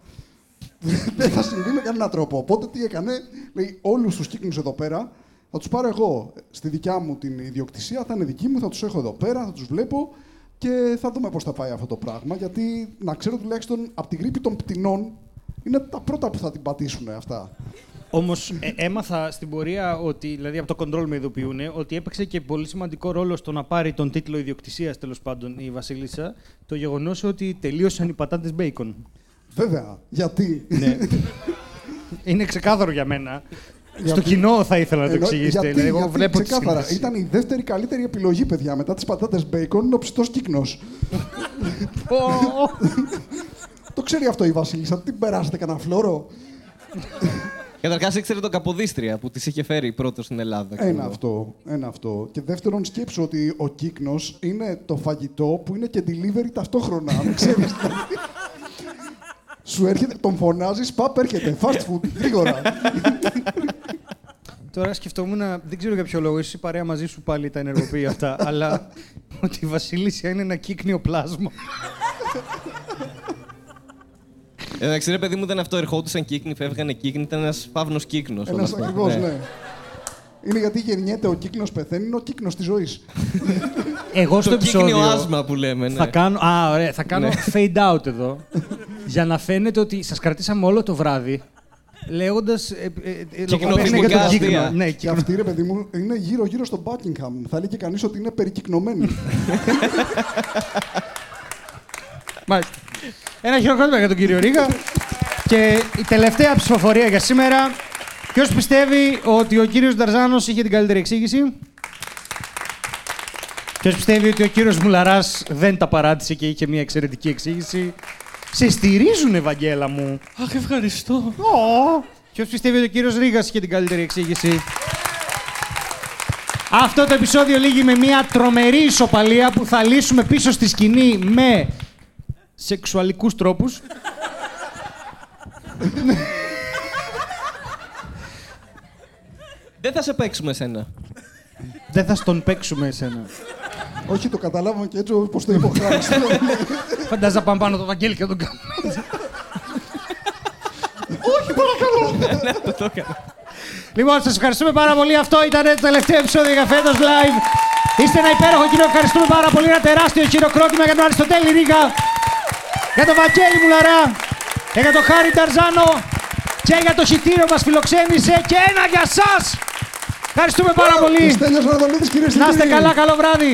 Speaker 3: (laughs) Δεν θα συμβεί με κανέναν τρόπο. Οπότε τι έκανε, λέει όλους τους κύκνους εδώ πέρα θα τους πάρω εγώ στη δικιά μου την ιδιοκτησία, θα είναι δική μου, θα τους έχω εδώ πέρα, θα τους βλέπω και θα δούμε πώς θα πάει αυτό το πράγμα. Γιατί να ξέρω τουλάχιστον από τη γρήπη των πτηνών είναι τα πρώτα που θα την πατήσουν αυτά.
Speaker 1: Όμως έμαθα στην πορεία ότι, δηλαδή από το control με ειδοποιούν, ότι έπαιξε και πολύ σημαντικό ρόλο στο να πάρει τον τίτλο ιδιοκτησίας τέλος πάντων η Βασίλισσα το γεγονός ότι τελείωσαν οι πατάτες μπέικον.
Speaker 3: Βέβαια, γιατί;
Speaker 1: Ναι. Είναι ξεκάθαρο για μένα. Στο
Speaker 3: Γιατί-
Speaker 1: κοινό θα ήθελα να το
Speaker 3: Ενώ-
Speaker 1: εξηγήσετε.
Speaker 3: γιατί,
Speaker 1: δηλαδή, εγώ
Speaker 3: γιατί,
Speaker 1: βλέπω τη
Speaker 3: ξεκάθαρα,
Speaker 1: σύνδεση.
Speaker 3: ήταν η δεύτερη καλύτερη επιλογή, παιδιά. Μετά τις πατάτες μπέικον είναι ο ψητός κύκνος. το ξέρει αυτό η Βασίλισσα. Τι περάσετε κανένα φλόρο;
Speaker 2: Καταρχάς ήξερε τον Καποδίστρια που τη είχε φέρει πρώτος στην Ελλάδα. ξέρω
Speaker 3: Ένα
Speaker 2: εγώ.
Speaker 3: αυτό, ένα αυτό. Και δεύτερον, σκέψου ότι ο κύκνος είναι το φαγητό που είναι και delivery ταυτόχρονα. Αν ξέρεις. δηλαδή. (laughs) Σου έρχεται, τον φωνάζεις, παπ, έρχεται. Fast food, γρήγορα. (laughs)
Speaker 1: Τώρα σκεφτόμουν, δεν ξέρω για ποιο λόγο, ίσως η παρέα μαζί σου πάλι τα ενεργοποιεί αυτά, (laughs) αλλά ότι η Βασίλισσα είναι ένα κύκνιο πλάσμα.
Speaker 2: Εντάξει, ρε παιδί μου, ήταν αυτό. Ερχόντουσαν κύκνοι, φεύγανε κύκνοι, ήταν ένας φαύνο κύκνος.
Speaker 3: Ένας ακριβώς, ναι. Είναι γιατί γεννιέται ο κύκνος πεθαίνει, είναι ο κύκνος της ζωής. (laughs)
Speaker 1: Εγώ στο
Speaker 2: Το
Speaker 1: επεισόδιο.
Speaker 2: κύκνιο άσμα που λέμε. Ναι.
Speaker 1: Θα κάνω, α, ωραία, θα κάνω
Speaker 2: Ναι.
Speaker 1: fade out εδώ. για να φαίνεται ότι σας κρατήσαμε όλο το βράδυ. Λέγοντας. Ε, ε, ε, λογοπαίγνια για τον
Speaker 2: αστεία.
Speaker 1: κύκνο. Ναι,
Speaker 3: Και
Speaker 1: κύκνο.
Speaker 3: αυτή, ρε παιδί μου, είναι γύρω-γύρω στο Buckingham. Θα έλεγε κανείς ότι είναι περικυκνωμένη. (laughs)
Speaker 1: Μάλιστα. Ένα χειροκρότημα για τον κύριο Ρίγα. και η τελευταία ψηφοφορία για σήμερα. Ποιος πιστεύει ότι ο κύριος Νταρζάνος είχε την καλύτερη εξήγηση; Ποιος πιστεύει ότι ο κύριος Μουλαράς δεν τα παράτησε και είχε μια εξαιρετική εξήγηση; Σε στηρίζουν, Ευαγγέλα μου.
Speaker 4: Αχ, ευχαριστώ.
Speaker 1: Ποιος πιστεύει ότι ο κύριος Ρίγα είχε την καλύτερη εξήγηση; Αυτό το επεισόδιο λύγει με μια τρομερή ισοπαλία που θα λύσουμε πίσω στη σκηνή με σεξουαλικούς τρόπους.
Speaker 2: Δεν θα σε παίξουμε εσένα.
Speaker 1: Δεν θα στον παίξουμε εσένα.
Speaker 3: Όχι, το καταλάβαμε και έτσι όπως το είπε ο Χάρης.
Speaker 1: Φαντάζα πάμε πάνω το Βαγγέλη και να τον κάνουμε. Λοιπόν, σας ευχαριστούμε πάρα πολύ. Αυτό ήταν το τελευταίο επεισόδιο για φέτος live. Είστε ένα υπέροχο κοινό. Ευχαριστούμε πάρα πολύ. Ένα τεράστιο χειροκρότημα για τον Αριστοτέλη Ρίγα, για τον Βαγγέλη Μουλαρά, και για τον Χάρη Ταρζάνο και για το χιτήριο μας φιλοξένησε και ένα για σας. Ευχαριστούμε πάρα πολύ.
Speaker 3: Στέλιος Ραδολίδης, κυρίες και
Speaker 1: Να είστε
Speaker 3: κύριοι.
Speaker 1: καλά, καλό βράδυ.